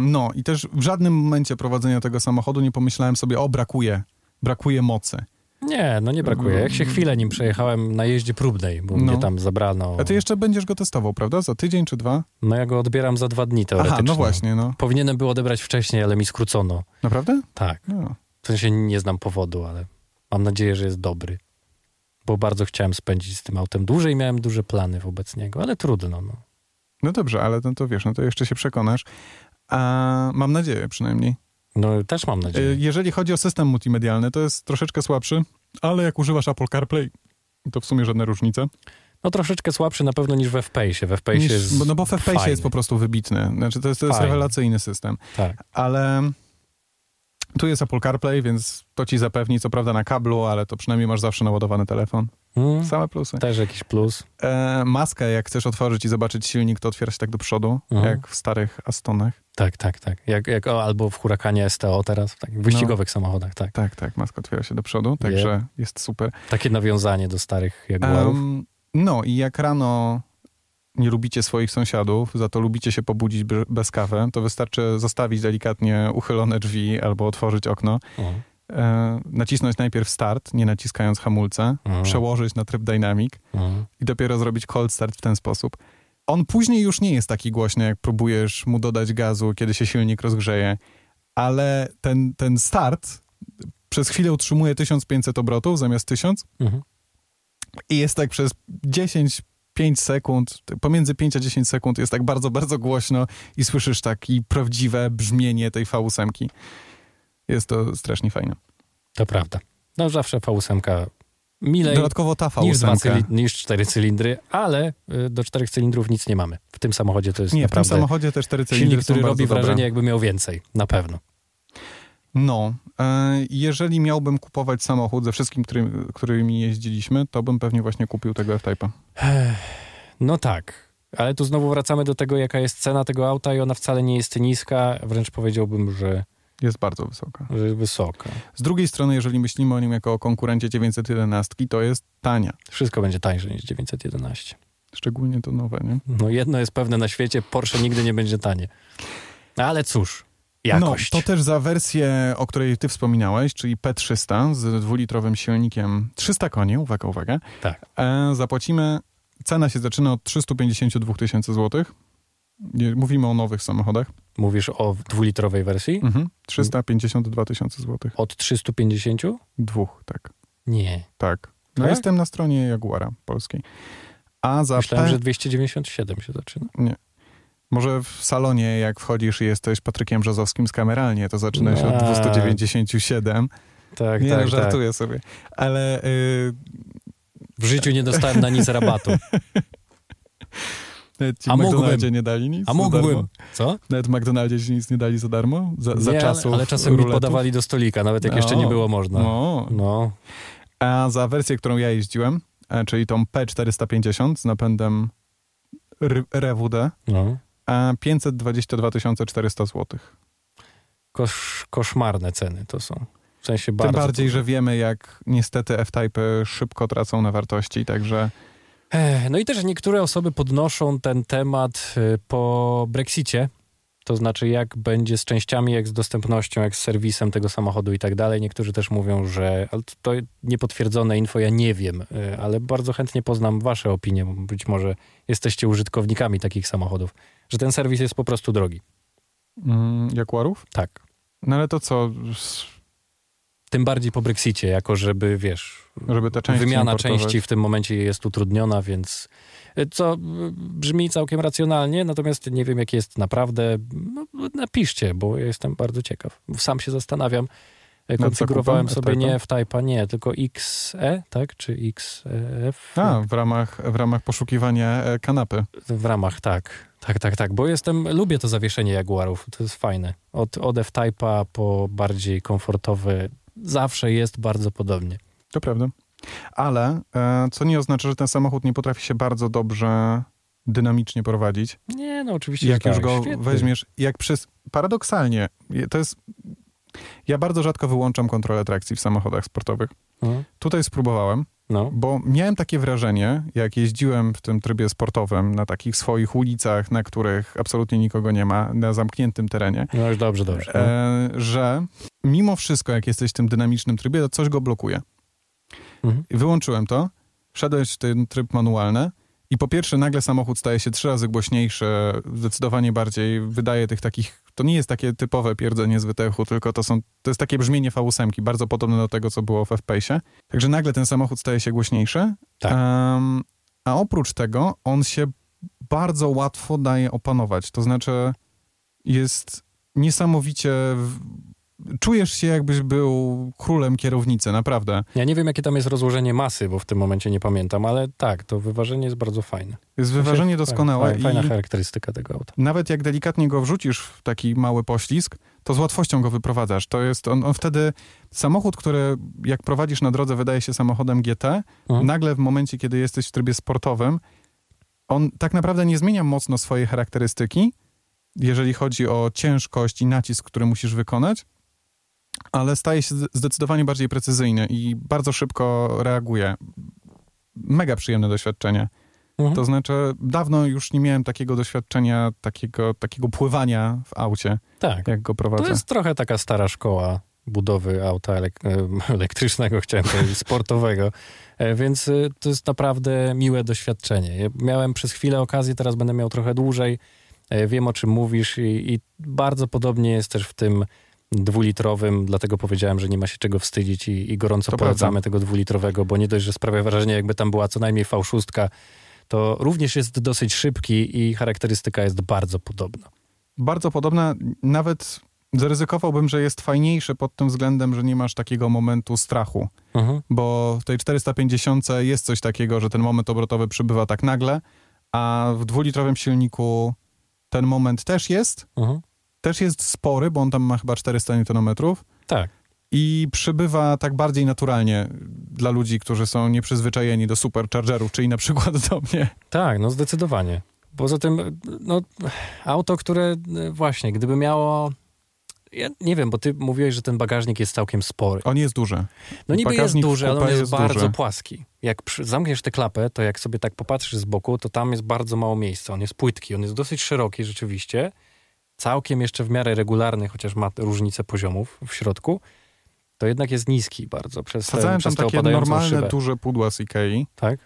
No i też w żadnym momencie prowadzenia tego samochodu nie pomyślałem sobie, o brakuje, brakuje mocy. Nie, no nie brakuje. Jak się chwilę nim przejechałem na jeździe próbnej, bo No. mnie tam zabrano. A ty jeszcze będziesz go testował, prawda? Za tydzień czy dwa? No ja go odbieram za dwa dni teoretycznie. Aha, no właśnie, no. Powinienem był odebrać wcześniej, ale mi skrócono. Naprawdę? Tak. No. W sensie nie znam powodu, ale mam nadzieję, że jest dobry. Bo bardzo chciałem spędzić z tym autem dłużej, miałem duże plany wobec niego, ale trudno. No. No dobrze, ale no to wiesz, no to jeszcze się przekonasz. A mam nadzieję przynajmniej. No też mam E, nadzieję. Jeżeli chodzi o system multimedialny, to jest troszeczkę słabszy, ale jak używasz Apple CarPlay, to w sumie żadne różnice. No troszeczkę słabszy na pewno niż w FPS-ie. W FPS-ie Niż, jest no bo w FPS fajny. jest po prostu wybitny. Znaczy to jest, to jest rewelacyjny system. Tak. Ale tu jest Apple CarPlay, więc to ci zapewni, co prawda na kablu, ale to przynajmniej masz zawsze naładowany telefon. Mm, Same plusy. też jakiś plus. E, maskę, jak chcesz otworzyć i zobaczyć silnik, to otwiera się tak do przodu, Mhm. jak w starych Astonach. Tak, tak, tak. Jak, jak o, albo w Huracanie STO teraz, w takich wyścigowych samochodach, tak. Tak, tak, maska otwiera się do przodu, także jest super. Takie nawiązanie do starych Jaguarów. Em, no i jak rano nie lubicie swoich sąsiadów, za to lubicie się pobudzić be- bez kawy, to wystarczy zostawić delikatnie uchylone drzwi albo otworzyć okno, O. e, nacisnąć najpierw start, nie naciskając hamulca, Mhm. przełożyć na tryb dynamic Mhm. i dopiero zrobić cold start w ten sposób. On później już nie jest taki głośny, jak próbujesz mu dodać gazu, kiedy się silnik rozgrzeje, ale ten, ten start przez chwilę utrzymuje 1500 obrotów zamiast 1000 Mhm. i jest tak przez 10, 5 sekund, pomiędzy 5 a 10 sekund jest tak bardzo, bardzo głośno i słyszysz taki prawdziwe brzmienie tej V8. Jest to strasznie fajne. To prawda. No zawsze V8 milej Dodatkowo ta niż, dwa V8. cyli- niż cztery cylindry, ale y, do czterech cylindrów nic nie mamy. W tym samochodzie to jest Nie, w tym naprawdę samochodzie te cztery cylindry silnik, są który bardzo robi dobre. wrażenie, jakby miał więcej. Na pewno. No, e, jeżeli miałbym kupować samochód ze wszystkim, którym, którymi jeździliśmy, to bym pewnie właśnie kupił tego F-Type'a. No tak. Ale tu znowu wracamy do tego, jaka jest cena tego auta i ona wcale nie jest niska, wręcz powiedziałbym, że, Jest bardzo wysoka. że wysoka. Z drugiej strony, jeżeli myślimy o nim jako o konkurencie 911, to jest tania. Wszystko będzie tańsze niż 911. Szczególnie to nowe, nie? No jedno jest pewne na świecie, Porsche nigdy nie będzie tanie. No ale cóż, jakość. No, to też za wersję, o której ty wspominałeś, czyli P300 z dwulitrowym silnikiem 300 koni, uwaga, uwaga, Tak. e, zapłacimy, cena się zaczyna od 352 tysięcy złotych. Nie, Mówimy o nowych samochodach. Mówisz o dwulitrowej wersji? Mhm. 352 tysiące złotych. Od 350? Dwóch, tak. Nie. Tak. No Tak? jestem na stronie Jaguara polskiej. A za Myślałem, P... że 297 się zaczyna. Może w salonie, jak wchodzisz i jesteś Patrykiem Brzozowskim z kameralnie, to zaczyna się od A. 297. Tak, Nie, tak, no, tak. żartuję sobie. Ale y, W życiu nie dostałem na nic rabatu. (laughs) nawet ci A w. McDonaldzie nie dali nic A mógłbym. Co? Nawet w McDonaldzie ci nic nie dali za darmo? Za, za nie, czasów ale, czasem mi ruletów? podawali do stolika, nawet jak jeszcze nie No. było można. No. No. A za wersję, którą ja jeździłem, e, czyli tą P450 z napędem RWD, no. a 522 400 zł. Kosz, koszmarne ceny to są. W sensie Tym bardzo. bardziej, że wiemy, jak niestety F-Type szybko tracą na wartości, także No i też niektóre osoby podnoszą ten temat y, po Brexicie. To znaczy, jak będzie z częściami, jak z dostępnością, jak z serwisem tego samochodu i tak dalej. Niektórzy też mówią, że ale to- niepotwierdzone info, ja nie wiem, y, ale bardzo chętnie poznam Wasze opinie. bo Być może jesteście użytkownikami takich samochodów, że ten serwis jest po prostu drogi. mm, Jaguarów. Tak. No ale to co, Tym bardziej po Brexicie, jako żeby, wiesz, żeby części wymiana importować? części w tym momencie jest utrudniona, więc y, co y, brzmi całkiem racjonalnie, natomiast nie wiem, jak jest naprawdę. No, napiszcie, bo ja jestem bardzo ciekaw. Sam się zastanawiam. Y, Konfigurowałem sobie nie w-Type'a, nie, tylko XE, tak? Czy XF? A, w ramach, w ramach poszukiwania e, kanapy. W ramach, tak. Tak, tak, tak, bo jestem, lubię to zawieszenie Jaguarów, to jest fajne. Od, od F-Type'a po bardziej komfortowe zawsze jest bardzo podobnie. To prawda. Ale e, co nie oznacza, że ten samochód nie potrafi się bardzo dobrze dynamicznie prowadzić. Nie, no oczywiście. Jak że już tak, go świetny. weźmiesz, jak przez... Paradoksalnie, to jest... Ja bardzo rzadko wyłączam kontrolę trakcji w samochodach sportowych. No, Tutaj spróbowałem, no. bo miałem takie wrażenie, jak jeździłem w tym trybie sportowym na takich swoich ulicach, na których absolutnie nikogo nie ma, na zamkniętym terenie, No już dobrze, dobrze. No. e, że mimo wszystko, jak jesteś w tym dynamicznym trybie, to coś go blokuje. Mhm. Wyłączyłem to, wszedłeś w ten tryb manualny i po pierwsze nagle samochód staje się trzy razy głośniejszy, zdecydowanie bardziej wydaje tych takich, to nie jest takie typowe pierdzenie z wydechu, tylko to są, to jest takie brzmienie V8, bardzo podobne do tego, co było w F-Pace'ie. Także nagle ten samochód staje się głośniejszy. Tak. Em, a oprócz tego on się bardzo łatwo daje opanować, to znaczy jest niesamowicie... Czujesz się, jakbyś był królem kierownicy, naprawdę. Ja nie wiem, jakie tam jest rozłożenie masy, bo w tym momencie nie pamiętam, ale tak, to wyważenie jest bardzo fajne. Jest wyważenie doskonałe Fajna, fajna charakterystyka tego auta. nawet jak delikatnie go wrzucisz w taki mały poślizg, to z łatwością go wyprowadzasz. To jest on, on wtedy samochód, który jak prowadzisz na drodze wydaje się samochodem GT, Mhm. nagle w momencie, kiedy jesteś w trybie sportowym, on tak naprawdę nie zmienia mocno swojej charakterystyki, jeżeli chodzi o ciężkość i nacisk, który musisz wykonać, ale staje się zdecydowanie bardziej precyzyjny i bardzo szybko reaguje. Mega przyjemne doświadczenie. Mhm. To znaczy, dawno już nie miałem takiego doświadczenia, takiego, takiego pływania w aucie, tak. jak go prowadzę. To jest trochę taka stara szkoła budowy auta elek- (laughs) elektrycznego, chciałem powiedzieć, sportowego. E, Więc e, to jest naprawdę miłe doświadczenie. Ja miałem przez chwilę okazję, teraz będę miał trochę dłużej. E, Wiem, o czym mówisz i, i bardzo podobnie jest też w tym dwulitrowym, dlatego powiedziałem, że nie ma się czego wstydzić i, i gorąco To polecamy prawda. tego dwulitrowego, bo nie dość, że sprawia wrażenie, jakby tam była co najmniej V6, to również jest dosyć szybki i charakterystyka jest bardzo podobna. Bardzo podobna, nawet Zaryzykowałbym, że jest fajniejsze pod tym względem, że nie masz takiego momentu strachu, Mhm. bo w tej 450 jest coś takiego, że ten moment obrotowy przybywa tak nagle, a w dwulitrowym silniku ten moment też jest, Mhm. Też jest spory, bo on tam ma chyba 400 Nm Tak. i przybywa tak bardziej naturalnie dla ludzi, którzy są nieprzyzwyczajeni do superchargerów, czyli na przykład do mnie. Tak, no zdecydowanie. Poza tym, no, auto, które e, właśnie, gdyby miało. Ja nie wiem, bo ty mówiłeś, że ten bagażnik jest całkiem spory. On jest duży. No niby jest bagażnik w duży, ale on jest, jest bardzo duży. płaski. Jak przy, zamkniesz tę klapę, to jak sobie tak popatrzysz z boku, to tam jest bardzo mało miejsca. On jest płytki, on jest dosyć szeroki rzeczywiście. Całkiem jeszcze w miarę regularny, chociaż ma różnicę poziomów w środku. To jednak jest niski bardzo przez, tę- Wsadzałem tam przez takie normalne, szybę. duże pudła z Ikei. Tak?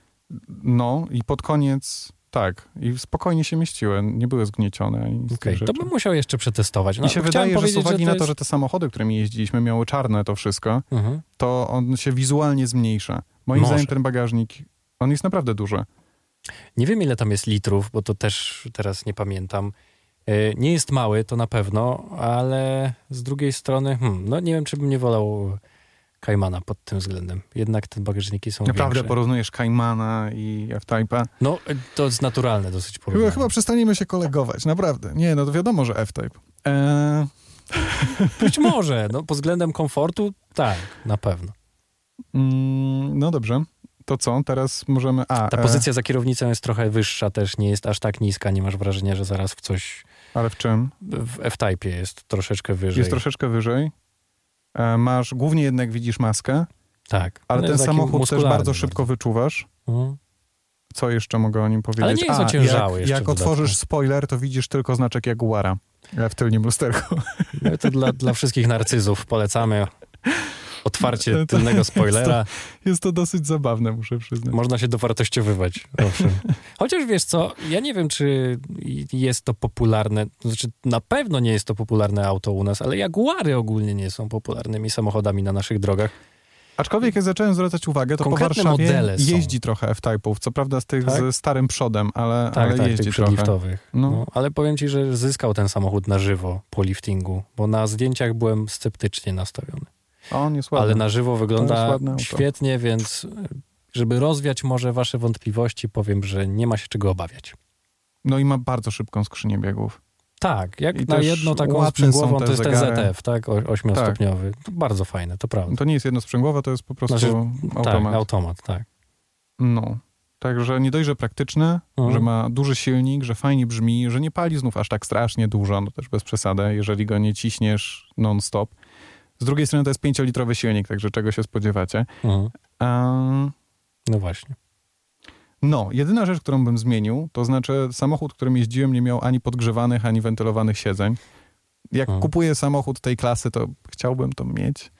No i pod koniec tak. I spokojnie się mieściły. Nie były zgniecione ani nic tych to bym musiał jeszcze przetestować. No, Mi się wydaje, że z uwagi na to, jest- że te samochody, którymi jeździliśmy, miały czarne to wszystko, Mhm. to on się wizualnie zmniejsza. Moim Może. zdaniem ten bagażnik, on jest naprawdę duży. Nie wiem, ile tam jest litrów, bo to też teraz nie pamiętam. E, Nie jest mały, to na pewno, ale z drugiej strony, hmm, no nie wiem, czy bym nie wolał Kaimana pod tym względem. Jednak te bagażniki są Naprawdę większe. porównujesz Caimana i F-Type'a. No, e, to jest naturalne dosyć porównanie. chyba przestaniemy się kolegować, naprawdę. Nie, no to wiadomo, że F-Type. Eee, (laughs) Być może, no pod względem komfortu, tak, na pewno. mm, no dobrze. To co? Teraz możemy... A, Ta e, pozycja za kierownicą jest trochę wyższa też, nie jest aż tak niska, nie masz wrażenia, że zaraz w coś ale w czym? w F-Type jest troszeczkę wyżej. Jest troszeczkę wyżej. E, masz, głównie jednak widzisz maskę, Tak. ale On ten samochód też bardzo szybko wyczuwasz. Mhm. Co jeszcze mogę o nim powiedzieć? Ale nie jest A, ociężały Jak, jak otworzysz spoiler, to widzisz tylko znaczek Jaguara w tylnym lusterku. No to dla, dla wszystkich narcyzów polecamy (laughs) otwarcie To- to tylnego spoilera. Jest to dosyć zabawne, muszę przyznać. Można się dowartościowywać. Owszem. (laughs) Chociaż wiesz co, ja nie wiem, czy jest to popularne. to Znaczy, na pewno nie jest to popularne auto u nas, ale Jaguary ogólnie nie są popularnymi samochodami na naszych drogach. Aczkolwiek jak zacząłem zwracać uwagę, to po Konkretne Warszawie modele są. jeździ trochę F-Type'ów. Co prawda z tych Tak? z starym przodem, ale, Tak, ale tak, jeździ tych trochę. No. No. ale powiem ci, że zyskał ten samochód na żywo po liftingu, bo na zdjęciach byłem sceptycznie nastawiony. On jest ładny. Ale na żywo wygląda świetnie, więc żeby rozwiać może wasze wątpliwości, powiem, że nie ma się czego obawiać. No i ma bardzo szybką skrzynię biegów. Tak, jak I na jedną taką sprzęgłową, to jest ten zegary. ZF, tak? O, ośmiostopniowy. To bardzo fajne, to prawda. To nie jest jednosprzęgłowe, to jest po prostu Znaczy, automat. Tak, automat, tak. No. Także nie dość, że praktyczny, Mhm. że ma duży silnik, że fajnie brzmi, że nie pali znów aż tak strasznie dużo, no też bez przesady, jeżeli go nie ciśniesz non-stop. Z drugiej strony to jest pięciolitrowy silnik, także czego się spodziewacie. Mhm. Ehm, No właśnie. No, jedyna rzecz, którą bym zmienił, to znaczy samochód, którym jeździłem, nie miał ani podgrzewanych, ani wentylowanych siedzeń. Jak Mhm. kupuję samochód tej klasy, to chciałbym to mieć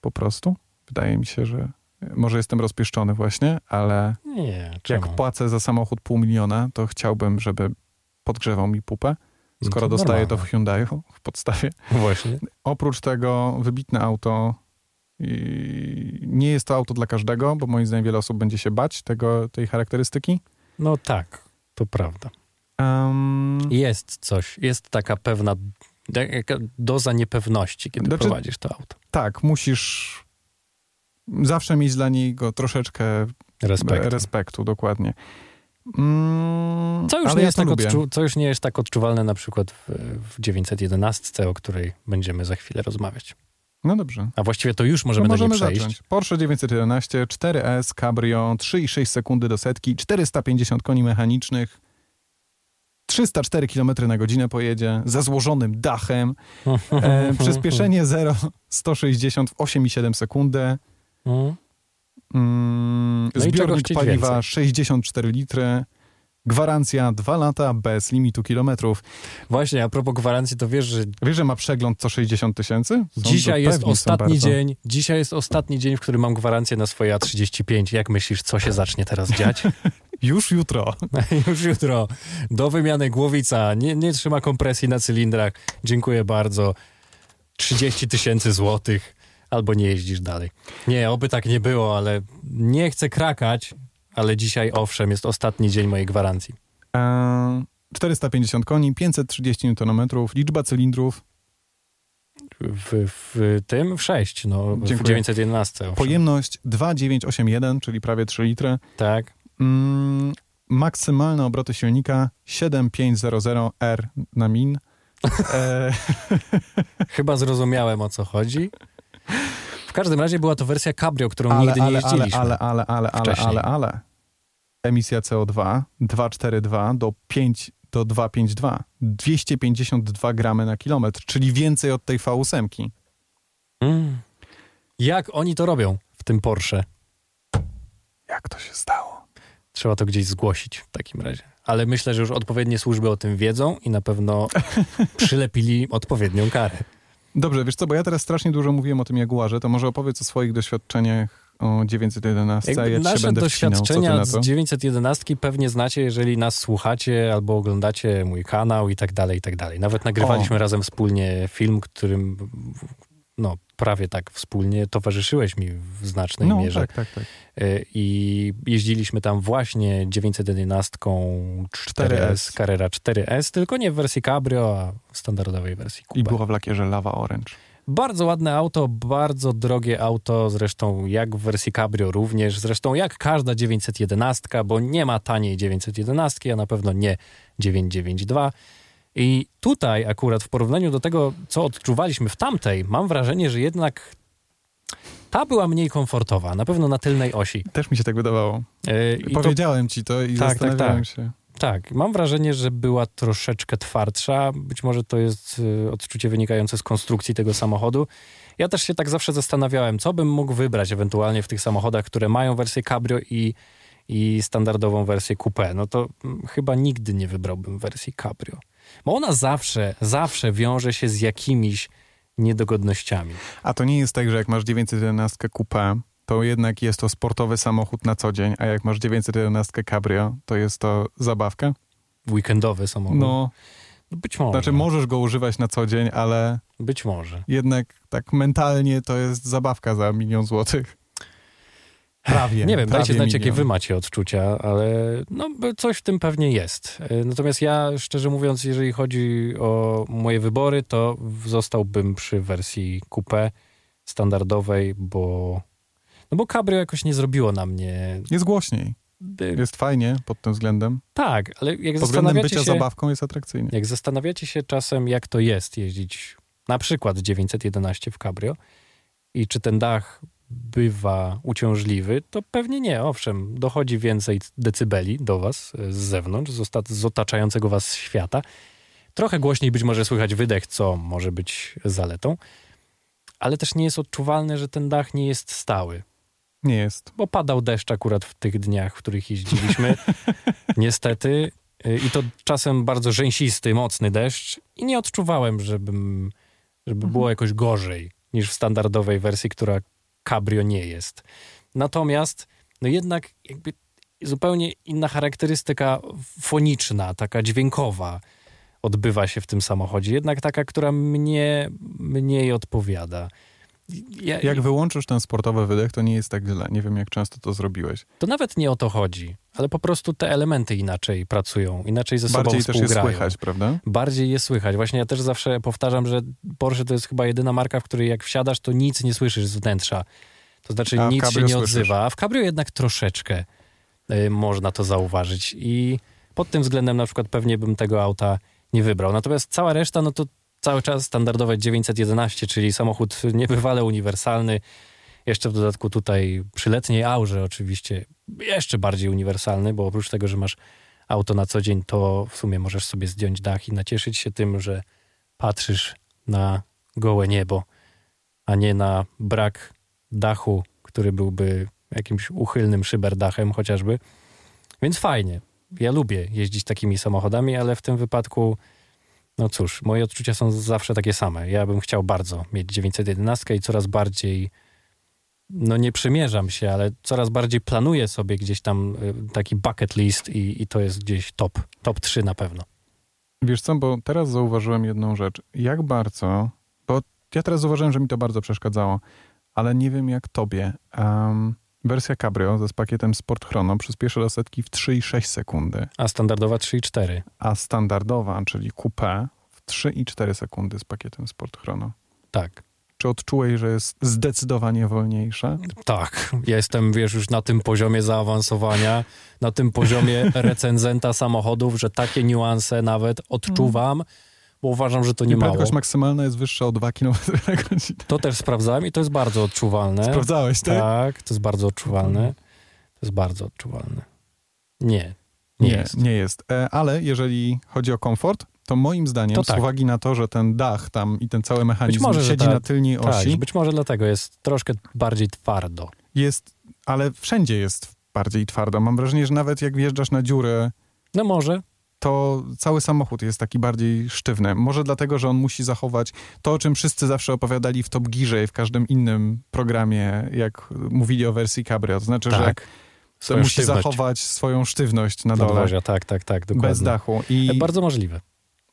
po prostu. Wydaje mi się, że może jestem rozpieszczony właśnie, ale Nie, jak płacę za samochód pół miliona, to chciałbym, żeby podgrzewał mi pupę, skoro to dostaję to w normalne. Hyundai'u w podstawie. Właśnie. Oprócz tego wybitne auto. I nie jest to auto dla każdego, bo moim zdaniem wiele osób będzie się bać tego, tej charakterystyki. No tak, to prawda. Um, Jest coś, jest taka pewna doza niepewności, kiedy Znaczy- prowadzisz to auto. tak, musisz zawsze mieć dla niego troszeczkę Respekt. respektu, dokładnie. Mm, Co już, nie ja jest tak odczu- co już nie jest tak odczuwalne na przykład w, w 911, o której będziemy za chwilę rozmawiać. No dobrze. A właściwie to już To możemy, do niej możemy przejść. zacząć. Porsche 911, 4S, Cabrio, 3,6 sekundy do setki, 450 koni mechanicznych, 304 km na godzinę pojedzie, ze złożonym dachem, e, (laughs) przyspieszenie 0, 160 w 8,7 sekundy, Mhm. Mm, No zbiornik paliwa więcej? 64 litry, gwarancja 2 lata bez limitu kilometrów. Właśnie, a propos gwarancji, to wiesz, że Wiesz, że ma przegląd co 60 tysięcy? Dzisiaj jest ostatni dzień, dzisiaj jest ostatni dzień, w którym mam gwarancję na swoje A35. Jak myślisz, co się zacznie teraz dziać? (laughs) Już jutro. (laughs) Już jutro. Do wymiany głowica. Nie, nie trzyma kompresji na cylindrach. Dziękuję bardzo. 30 tysięcy złotych. Albo nie jeździsz dalej. Nie, oby tak nie było, ale nie chcę krakać, ale dzisiaj owszem, jest ostatni dzień mojej gwarancji. E, 450 koni, 530 Nm, liczba cylindrów w, w tym w 6, no w Dziękuję. 911. owszem. Pojemność 2,981, czyli prawie 3 litry. Tak. Mm, maksymalne obroty silnika 7500R na min. E, (laughs) Chyba zrozumiałem o co chodzi. W każdym razie była to wersja Cabrio, którą ale, nigdy nie ale, ale, jeździliśmy. ale, ale, ale, ale, Wcześniej. ale, ale. Emisja CO2 242 do 5 do 252. 252 gramy na kilometr, czyli więcej od tej V8. Mm. Jak oni to robią w tym Porsche? Jak to się stało? Trzeba to gdzieś zgłosić w takim razie. Ale myślę, że już odpowiednie służby o tym wiedzą i na pewno (laughs) przylepili odpowiednią karę. Dobrze, wiesz co, bo ja teraz strasznie dużo mówiłem o tym Jaguarze, to może opowiedz o swoich doświadczeniach o 911, a Jakby ja się nasze będę doświadczenia z to? 911 pewnie znacie, jeżeli nas słuchacie albo oglądacie mój kanał i tak dalej, i tak dalej. Nawet nagrywaliśmy razem wspólnie film, którym no, prawie tak wspólnie towarzyszyłeś mi w znacznej No, mierze. tak, tak, tak. Y, I jeździliśmy tam właśnie 911 4S, 4S. Carrera 4S, tylko nie w wersji Cabrio, a w standardowej wersji I Coupe. była w lakierze Lava Orange. Bardzo ładne auto, bardzo drogie auto, zresztą jak w wersji Cabrio również, zresztą jak każda 911, bo nie ma taniej 911, a na pewno nie 992. I tutaj akurat w porównaniu do tego, co odczuwaliśmy w tamtej, mam wrażenie, że jednak ta była mniej komfortowa, na pewno na tylnej osi. Też mi się tak wydawało. Yy, i to- Powiedziałem ci to i Tak, tak, zastanawiałem tak. się. Tak, mam wrażenie, że była troszeczkę twardsza. Być może to jest y, odczucie wynikające z konstrukcji tego samochodu. Ja też się tak zawsze zastanawiałem, co bym mógł wybrać ewentualnie w tych samochodach, które mają wersję cabrio i, i standardową wersję coupé. No to mm, chyba nigdy nie wybrałbym wersji cabrio. Bo ona zawsze, zawsze wiąże się z jakimiś niedogodnościami. A to nie jest tak, że jak masz 911 Coupe, to jednak jest to sportowy samochód na co dzień, a jak masz 911 Cabrio, to jest to zabawka? Weekendowy samochód. No, No być może. znaczy możesz go używać na co dzień, ale Być może. jednak tak mentalnie to jest zabawka za milion złotych. Prawie. Nie wiem, prawie dajcie znać, jakie milion. wy macie odczucia, ale no, coś w tym pewnie jest. Y, Natomiast ja, szczerze mówiąc, jeżeli chodzi o moje wybory, to zostałbym przy wersji coupé standardowej, bo no bo Cabrio jakoś nie zrobiło na mnie... Jest głośniej. Jest fajnie pod tym względem. Tak, ale jak Pod względem zastanawiacie bycia się... zabawką jest atrakcyjnie. Jak zastanawiacie się czasem, jak to jest jeździć na przykład 911 w Cabrio i czy ten dach bywa uciążliwy, to pewnie nie. Owszem, dochodzi więcej decybeli do was e, z zewnątrz, z, otaczającego was świata. Trochę głośniej być może słychać wydech, co może być zaletą, ale też nie jest odczuwalne, że ten dach nie jest stały Nie jest. bo padał deszcz akurat w tych dniach, w których jeździliśmy. (laughs) Niestety. Y, I to czasem bardzo rzęsisty, mocny deszcz. I nie odczuwałem, żebym, żeby było jakoś gorzej niż w standardowej wersji, która cabrio nie jest. Natomiast, no jednak jakby zupełnie inna charakterystyka foniczna, taka dźwiękowa odbywa się w tym samochodzie. Jednak taka, która mnie mniej odpowiada. Ja, Jak wyłączysz ten sportowy wydech, to nie jest tak źle. Nie wiem, jak często to zrobiłeś. To nawet nie o to chodzi, ale po prostu te elementy inaczej pracują, inaczej ze sobą Bardziej też jest współgrają. słychać, prawda? Bardziej je słychać. Właśnie ja też zawsze powtarzam, że Porsche to jest chyba jedyna marka, w której jak wsiadasz, to nic nie słyszysz z wnętrza. To znaczy A nic się nie słyszysz. odzywa. A w Cabrio jednak troszeczkę y, można to zauważyć. I pod tym względem na przykład pewnie bym tego auta nie wybrał. Natomiast cała reszta, no to cały czas standardowe 911, czyli samochód niebywale uniwersalny. Jeszcze w dodatku tutaj przy letniej aurze oczywiście jeszcze bardziej uniwersalny, bo oprócz tego, że masz auto na co dzień, to w sumie możesz sobie zdjąć dach i nacieszyć się tym, że patrzysz na gołe niebo, a nie na brak dachu, który byłby jakimś uchylnym szyberdachem chociażby. Więc fajnie. Ja lubię jeździć takimi samochodami, ale w tym wypadku, no cóż, moje odczucia są zawsze takie same. Ja bym chciał bardzo mieć 911 i coraz bardziej, no nie przymierzam się, ale coraz bardziej planuję sobie gdzieś tam y, taki bucket list i, i to jest gdzieś top, top 3 na pewno. Wiesz co, bo teraz zauważyłem jedną rzecz. Jak bardzo, bo ja teraz zauważyłem, że mi to bardzo przeszkadzało, ale nie wiem jak tobie. Um, wersja Cabrio ze z pakietem Sport Chrono przyspieszy do setki w 3,6 sekundy, A standardowa 3,4. a standardowa, czyli coupé w 3,4 sekundy z pakietem Sport Chrono. Tak. Czy odczułeś, że jest zdecydowanie wolniejsza? Tak, ja jestem, wiesz, już na tym poziomie zaawansowania, na tym poziomie recenzenta samochodów, że takie niuanse nawet odczuwam, bo uważam, że to nie mało. prędkość maksymalna jest wyższa o 2 km na godzinę. To też sprawdzałem i to jest bardzo odczuwalne. Sprawdzałeś, tak? Tak, to jest bardzo odczuwalne. To jest bardzo odczuwalne. Nie, nie, Nie, jest. nie jest. E, Ale jeżeli chodzi o komfort, to moim zdaniem, To z tak. uwagi na to, że ten dach tam i ten cały mechanizm może, że siedzi tak. na tylnej Tak, osi, być może dlatego jest troszkę bardziej twardo. jest, ale wszędzie jest bardziej twardo. Mam wrażenie, że nawet jak wjeżdżasz na dziurę, No może, to cały samochód jest taki bardziej sztywny. Może dlatego, że on musi zachować to, o czym wszyscy zawsze opowiadali w Top Gearze i w każdym innym programie, jak mówili o wersji Cabrio. To znaczy, że tak. to Swoją musi sztywność zachować swoją sztywność na dole, nadwozia, tak, tak, tak, dokładnie. bez dachu. I E, Bardzo możliwe.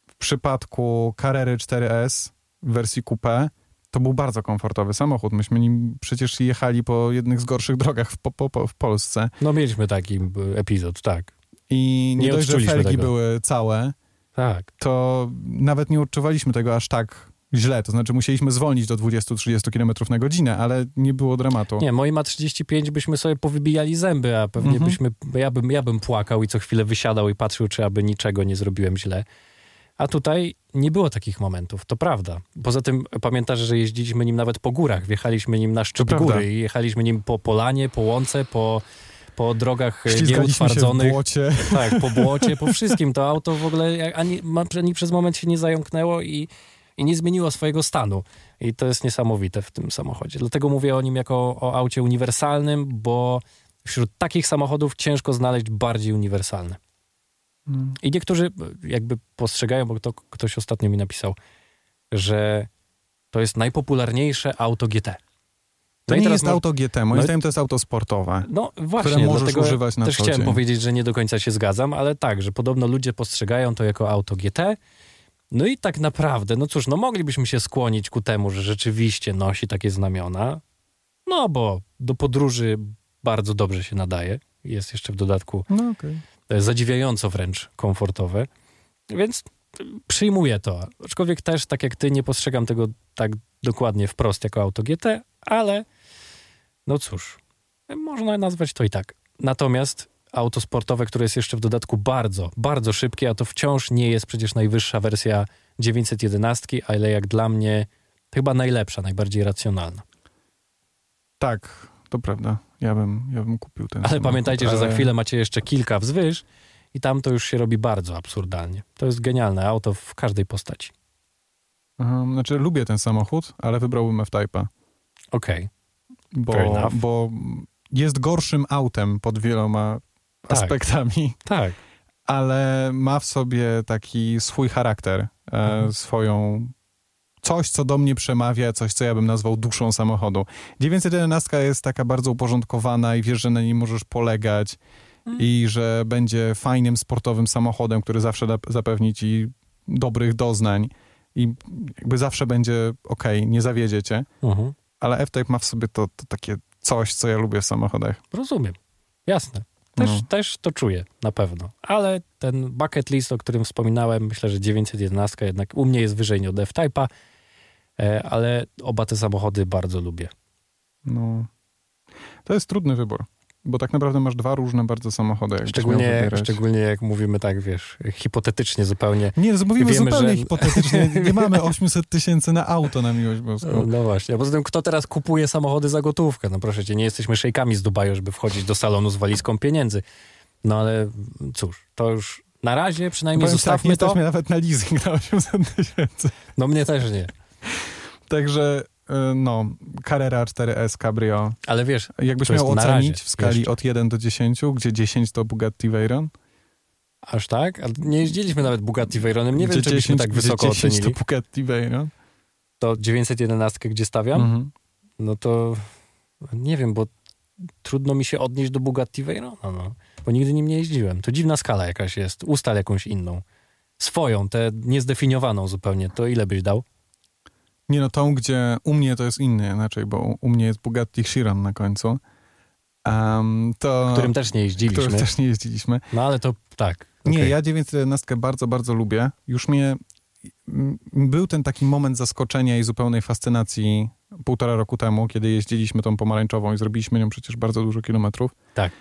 w przypadku Carrery 4S w wersji coupé to był bardzo komfortowy samochód. Myśmy nim przecież jechali po jednych z gorszych drogach w, po, po, w Polsce. No mieliśmy taki epizod, tak. I nie, Nie dość, że felgi tego. były całe, Tak. to nawet nie odczuwaliśmy tego aż tak źle. To znaczy musieliśmy zwolnić do 20-30 km na godzinę, ale nie było dramatu. Nie, moi ma 35 byśmy sobie powybijali zęby, a pewnie Mhm. byśmy, ja bym, ja bym płakał i co chwilę wysiadał i patrzył, czy aby niczego nie zrobiłem źle. A tutaj nie było takich momentów, to prawda. Poza tym pamiętasz, że jeździliśmy nim nawet po górach, wjechaliśmy nim na szczyt góry i jechaliśmy nim po polanie, po łące, po, po drogach e, Ślizgaliśmy się w nieutwardzonych. błocie. (laughs) Tak, po błocie, po wszystkim. To auto w ogóle ani, ani przez moment się nie zająknęło i, i nie zmieniło swojego stanu. I to jest niesamowite w tym samochodzie. Dlatego mówię o nim jako o aucie uniwersalnym, bo wśród takich samochodów ciężko znaleźć bardziej uniwersalne. Mm. I niektórzy e, jakby postrzegają, bo to ktoś ostatnio mi napisał, że to jest najpopularniejsze auto GT. To No nie jest auto GT, moim No zdaniem to jest auto sportowe, No właśnie, które możesz dlatego używać na też chciałem dzień. powiedzieć, że nie do końca się zgadzam, ale tak, że podobno ludzie postrzegają to jako auto GT. No i tak naprawdę, no cóż, no moglibyśmy się skłonić ku temu, że rzeczywiście nosi takie znamiona, no bo do podróży bardzo dobrze się nadaje. Jest jeszcze w dodatku No e, zadziwiająco wręcz komfortowe, więc przyjmuję to. Aczkolwiek też, tak jak ty, nie postrzegam tego tak dokładnie wprost jako auto GT, ale no cóż, można nazwać to i tak. Natomiast auto sportowe, które jest jeszcze w dodatku bardzo, bardzo szybkie, a to wciąż nie jest przecież najwyższa wersja 911, ale jak dla mnie chyba najlepsza, najbardziej racjonalna. Tak, to prawda. Ja bym, ja bym kupił ten Ale samochód, pamiętajcie, że za ale- chwilę macie jeszcze kilka wzwyż i tam to już się robi bardzo absurdalnie. To jest genialne auto w każdej postaci. Aha, Znaczy lubię ten samochód, ale wybrałbym F-Type'a. Okej, Fair bo, bo jest gorszym autem pod wieloma Tak. aspektami, tak. ale ma w sobie taki swój charakter, e, Mhm. swoją coś, co do mnie przemawia, coś, co ja bym nazwał duszą samochodu. 911 jest taka bardzo uporządkowana i wiesz, że na niej możesz polegać Mhm. i że będzie fajnym, sportowym samochodem, który zawsze da, zapewni ci dobrych doznań i jakby zawsze będzie ok, nie zawiedzie cię. Mhm. Ale F-Type ma w sobie to, to takie coś, co ja lubię w samochodach. Rozumiem. Jasne. Też, No. też to czuję, na pewno. Ale ten bucket list, o którym wspominałem, myślę, że 911 jednak u mnie jest wyżej od F-Type'a, e, ale oba te samochody bardzo lubię. No. To jest trudny wybór, bo tak naprawdę masz dwa różne bardzo samochody. miał Szczególnie, szczególnie jak mówimy tak, wiesz, hipotetycznie zupełnie. Nie, mówimy Wiemy, zupełnie że- hipotetycznie. (laughs) Nie mamy 800 tysięcy na auto na miłość boską. No właśnie, a poza tym kto teraz kupuje samochody za gotówkę? No proszę cię, nie jesteśmy szejkami z Dubaju, żeby wchodzić do salonu z walizką pieniędzy. No ale cóż, to już na razie przynajmniej Powiem tak, zostawmy nie to. mnie nawet na leasing na 800 tysięcy. No mnie też nie. Także no, Carrera 4S Cabrio. Ale wiesz, Jakbyś miał ocenić w skali jeszcze. od 1 do 10, gdzie 10 to Bugatti Veyron, aż tak? Ale nie jeździliśmy nawet Bugatti Veyronem. Nie gdzie wiem, czy byśmy 10, tak wysoko 10 ocenili. to Bugatti Veyron. To 911 gdzie stawiam? Mhm. No to nie wiem, bo trudno mi się odnieść do Bugatti Veyrona, no. Bo nigdy nim nie jeździłem. To dziwna skala jakaś jest. Ustal jakąś inną. Swoją, tę niezdefiniowaną zupełnie. To ile byś dał? Nie no, tą, gdzie u mnie to jest inny inaczej, bo u, mnie jest Bugatti Chiron na końcu. Um, to, Którym też nie jeździliśmy. którym też nie jeździliśmy. No ale to tak. Nie, okej. ja 911 bardzo, bardzo lubię. Już mnie, był ten taki moment zaskoczenia i zupełnej fascynacji półtora roku temu, kiedy jeździliśmy tą pomarańczową i zrobiliśmy nią przecież bardzo dużo kilometrów. Tak.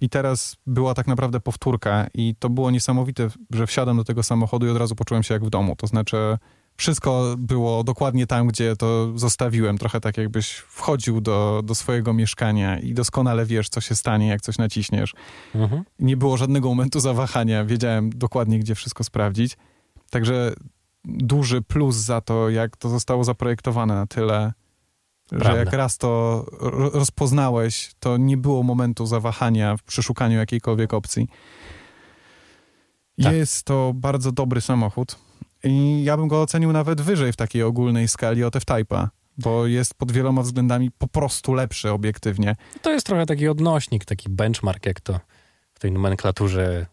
I teraz była tak naprawdę powtórka i to było niesamowite, że wsiadam do tego samochodu i od razu poczułem się jak w domu. To znaczy wszystko było dokładnie tam, gdzie to zostawiłem. Trochę tak jakbyś wchodził do, do swojego mieszkania i doskonale wiesz, co się stanie, jak coś naciśniesz. Mhm. Nie było żadnego momentu zawahania. Wiedziałem dokładnie, gdzie wszystko sprawdzić. Także duży plus za to, jak to zostało zaprojektowane na tyle, Prawda. że jak raz to ro- rozpoznałeś, to nie było momentu zawahania w przeszukaniu jakiejkolwiek opcji. Tak. Jest to bardzo dobry samochód i ja bym go ocenił nawet wyżej w takiej ogólnej skali od F-Type'a, bo jest pod wieloma względami po prostu lepszy obiektywnie. To jest trochę taki odnośnik, taki benchmark, jak to w tej nomenklaturze.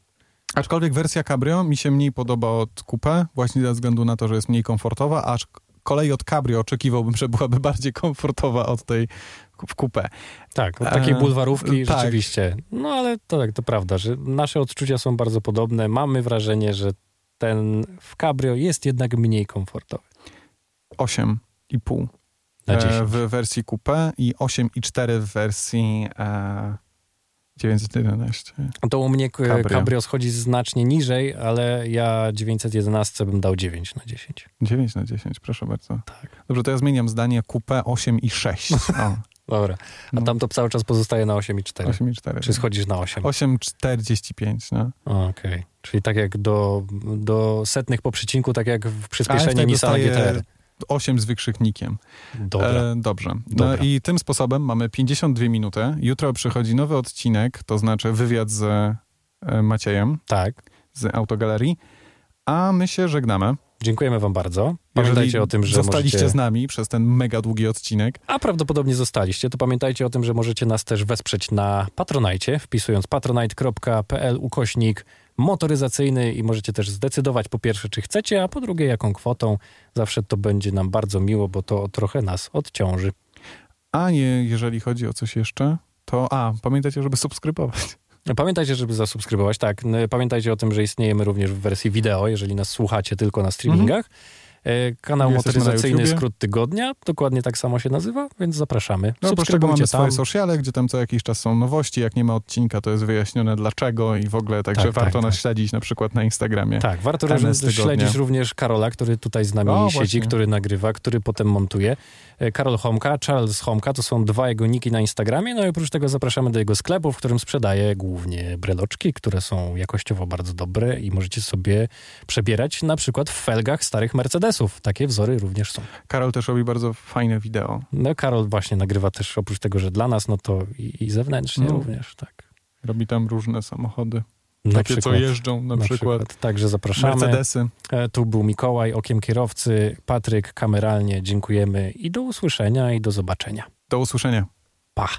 Aczkolwiek wersja Cabrio mi się mniej podoba od Coupe, właśnie ze względu na to, że jest mniej komfortowa, a z kolei od Cabrio oczekiwałbym, że byłaby bardziej komfortowa od tej w Coupe. Tak, od takiej E, bulwarówki tak. rzeczywiście. No ale to tak, to prawda, że nasze odczucia są bardzo podobne. Mamy wrażenie, że ten w Cabrio jest jednak mniej komfortowy. 8,5 Na e, 10. w wersji Coupe i 8,4 w wersji e, 911. To u mnie Cabrio. Cabrio. Schodzi znacznie niżej, ale ja 911 bym dał 9 na 10. 9 na 10, proszę bardzo. Tak. Dobrze, to ja zmieniam zdanie Coupe 8 i 6. (laughs) O, Dobra. A No. tam to cały czas pozostaje na 8,4. 8 i 4. Czy schodzisz na 8? 8,45, no. Okej. Czyli tak jak do, do setnych po przecinku, tak jak w przyspieszeniu Nissana GTR. 8 z wykrzyknikiem. Dobra. E, dobrze. No Dobra. i tym sposobem mamy 52 minuty. Jutro przychodzi nowy odcinek, to znaczy wywiad z e, Maciejem tak. z Autogalerii, a my się żegnamy. Dziękujemy wam bardzo. Pamiętajcie Jeżeli o tym, że zostaliście możecie... z nami przez ten mega długi odcinek. A prawdopodobnie zostaliście, to pamiętajcie o tym, że możecie nas też wesprzeć na Patronite, wpisując patronite.pl ukośnik motoryzacyjny i możecie też zdecydować po pierwsze, czy chcecie, a po drugie, jaką kwotą. Zawsze to będzie nam bardzo miło, bo to trochę nas odciąży. A nie, jeżeli chodzi o coś jeszcze, to a, pamiętajcie, żeby subskrybować. Pamiętajcie, żeby zasubskrybować. Tak, n- pamiętajcie o tym, że istniejemy również w wersji wideo, jeżeli nas słuchacie tylko na streamingach. E, Kanał Jesteśmy motoryzacyjny. Skrót Tygodnia, dokładnie tak samo się nazywa, więc zapraszamy. No, bo z czego mamy Subskrybujcie swoje tam. sociale, gdzie tam co jakiś czas są nowości. Jak nie ma odcinka, to jest wyjaśnione dlaczego i w ogóle, także Tak, warto tak, nas tak. śledzić na przykład na Instagramie. Tak, warto śledzić również Karola, który tutaj z nami O, siedzi, właśnie. który nagrywa, który potem montuje. E, Karol Homka, Charles Homka, to są dwa jego niki na Instagramie, no i oprócz tego zapraszamy do jego sklepu, w którym sprzedaje głównie breloczki, które są jakościowo bardzo dobre i możecie sobie przebierać na przykład w felgach starych Mercedesów. Takie wzory również są. Karol też robi bardzo fajne wideo. No Karol właśnie nagrywa też oprócz tego, że dla nas, no to i, i zewnętrznie No. również, tak. Robi tam różne samochody. Na takie, przykład, co jeżdżą na, przykład. Także zapraszamy. Mercedesy. E, Tu był Mikołaj, okiem kierowcy, Patryk, kameralnie, dziękujemy i do usłyszenia i do zobaczenia. Do usłyszenia. Pa!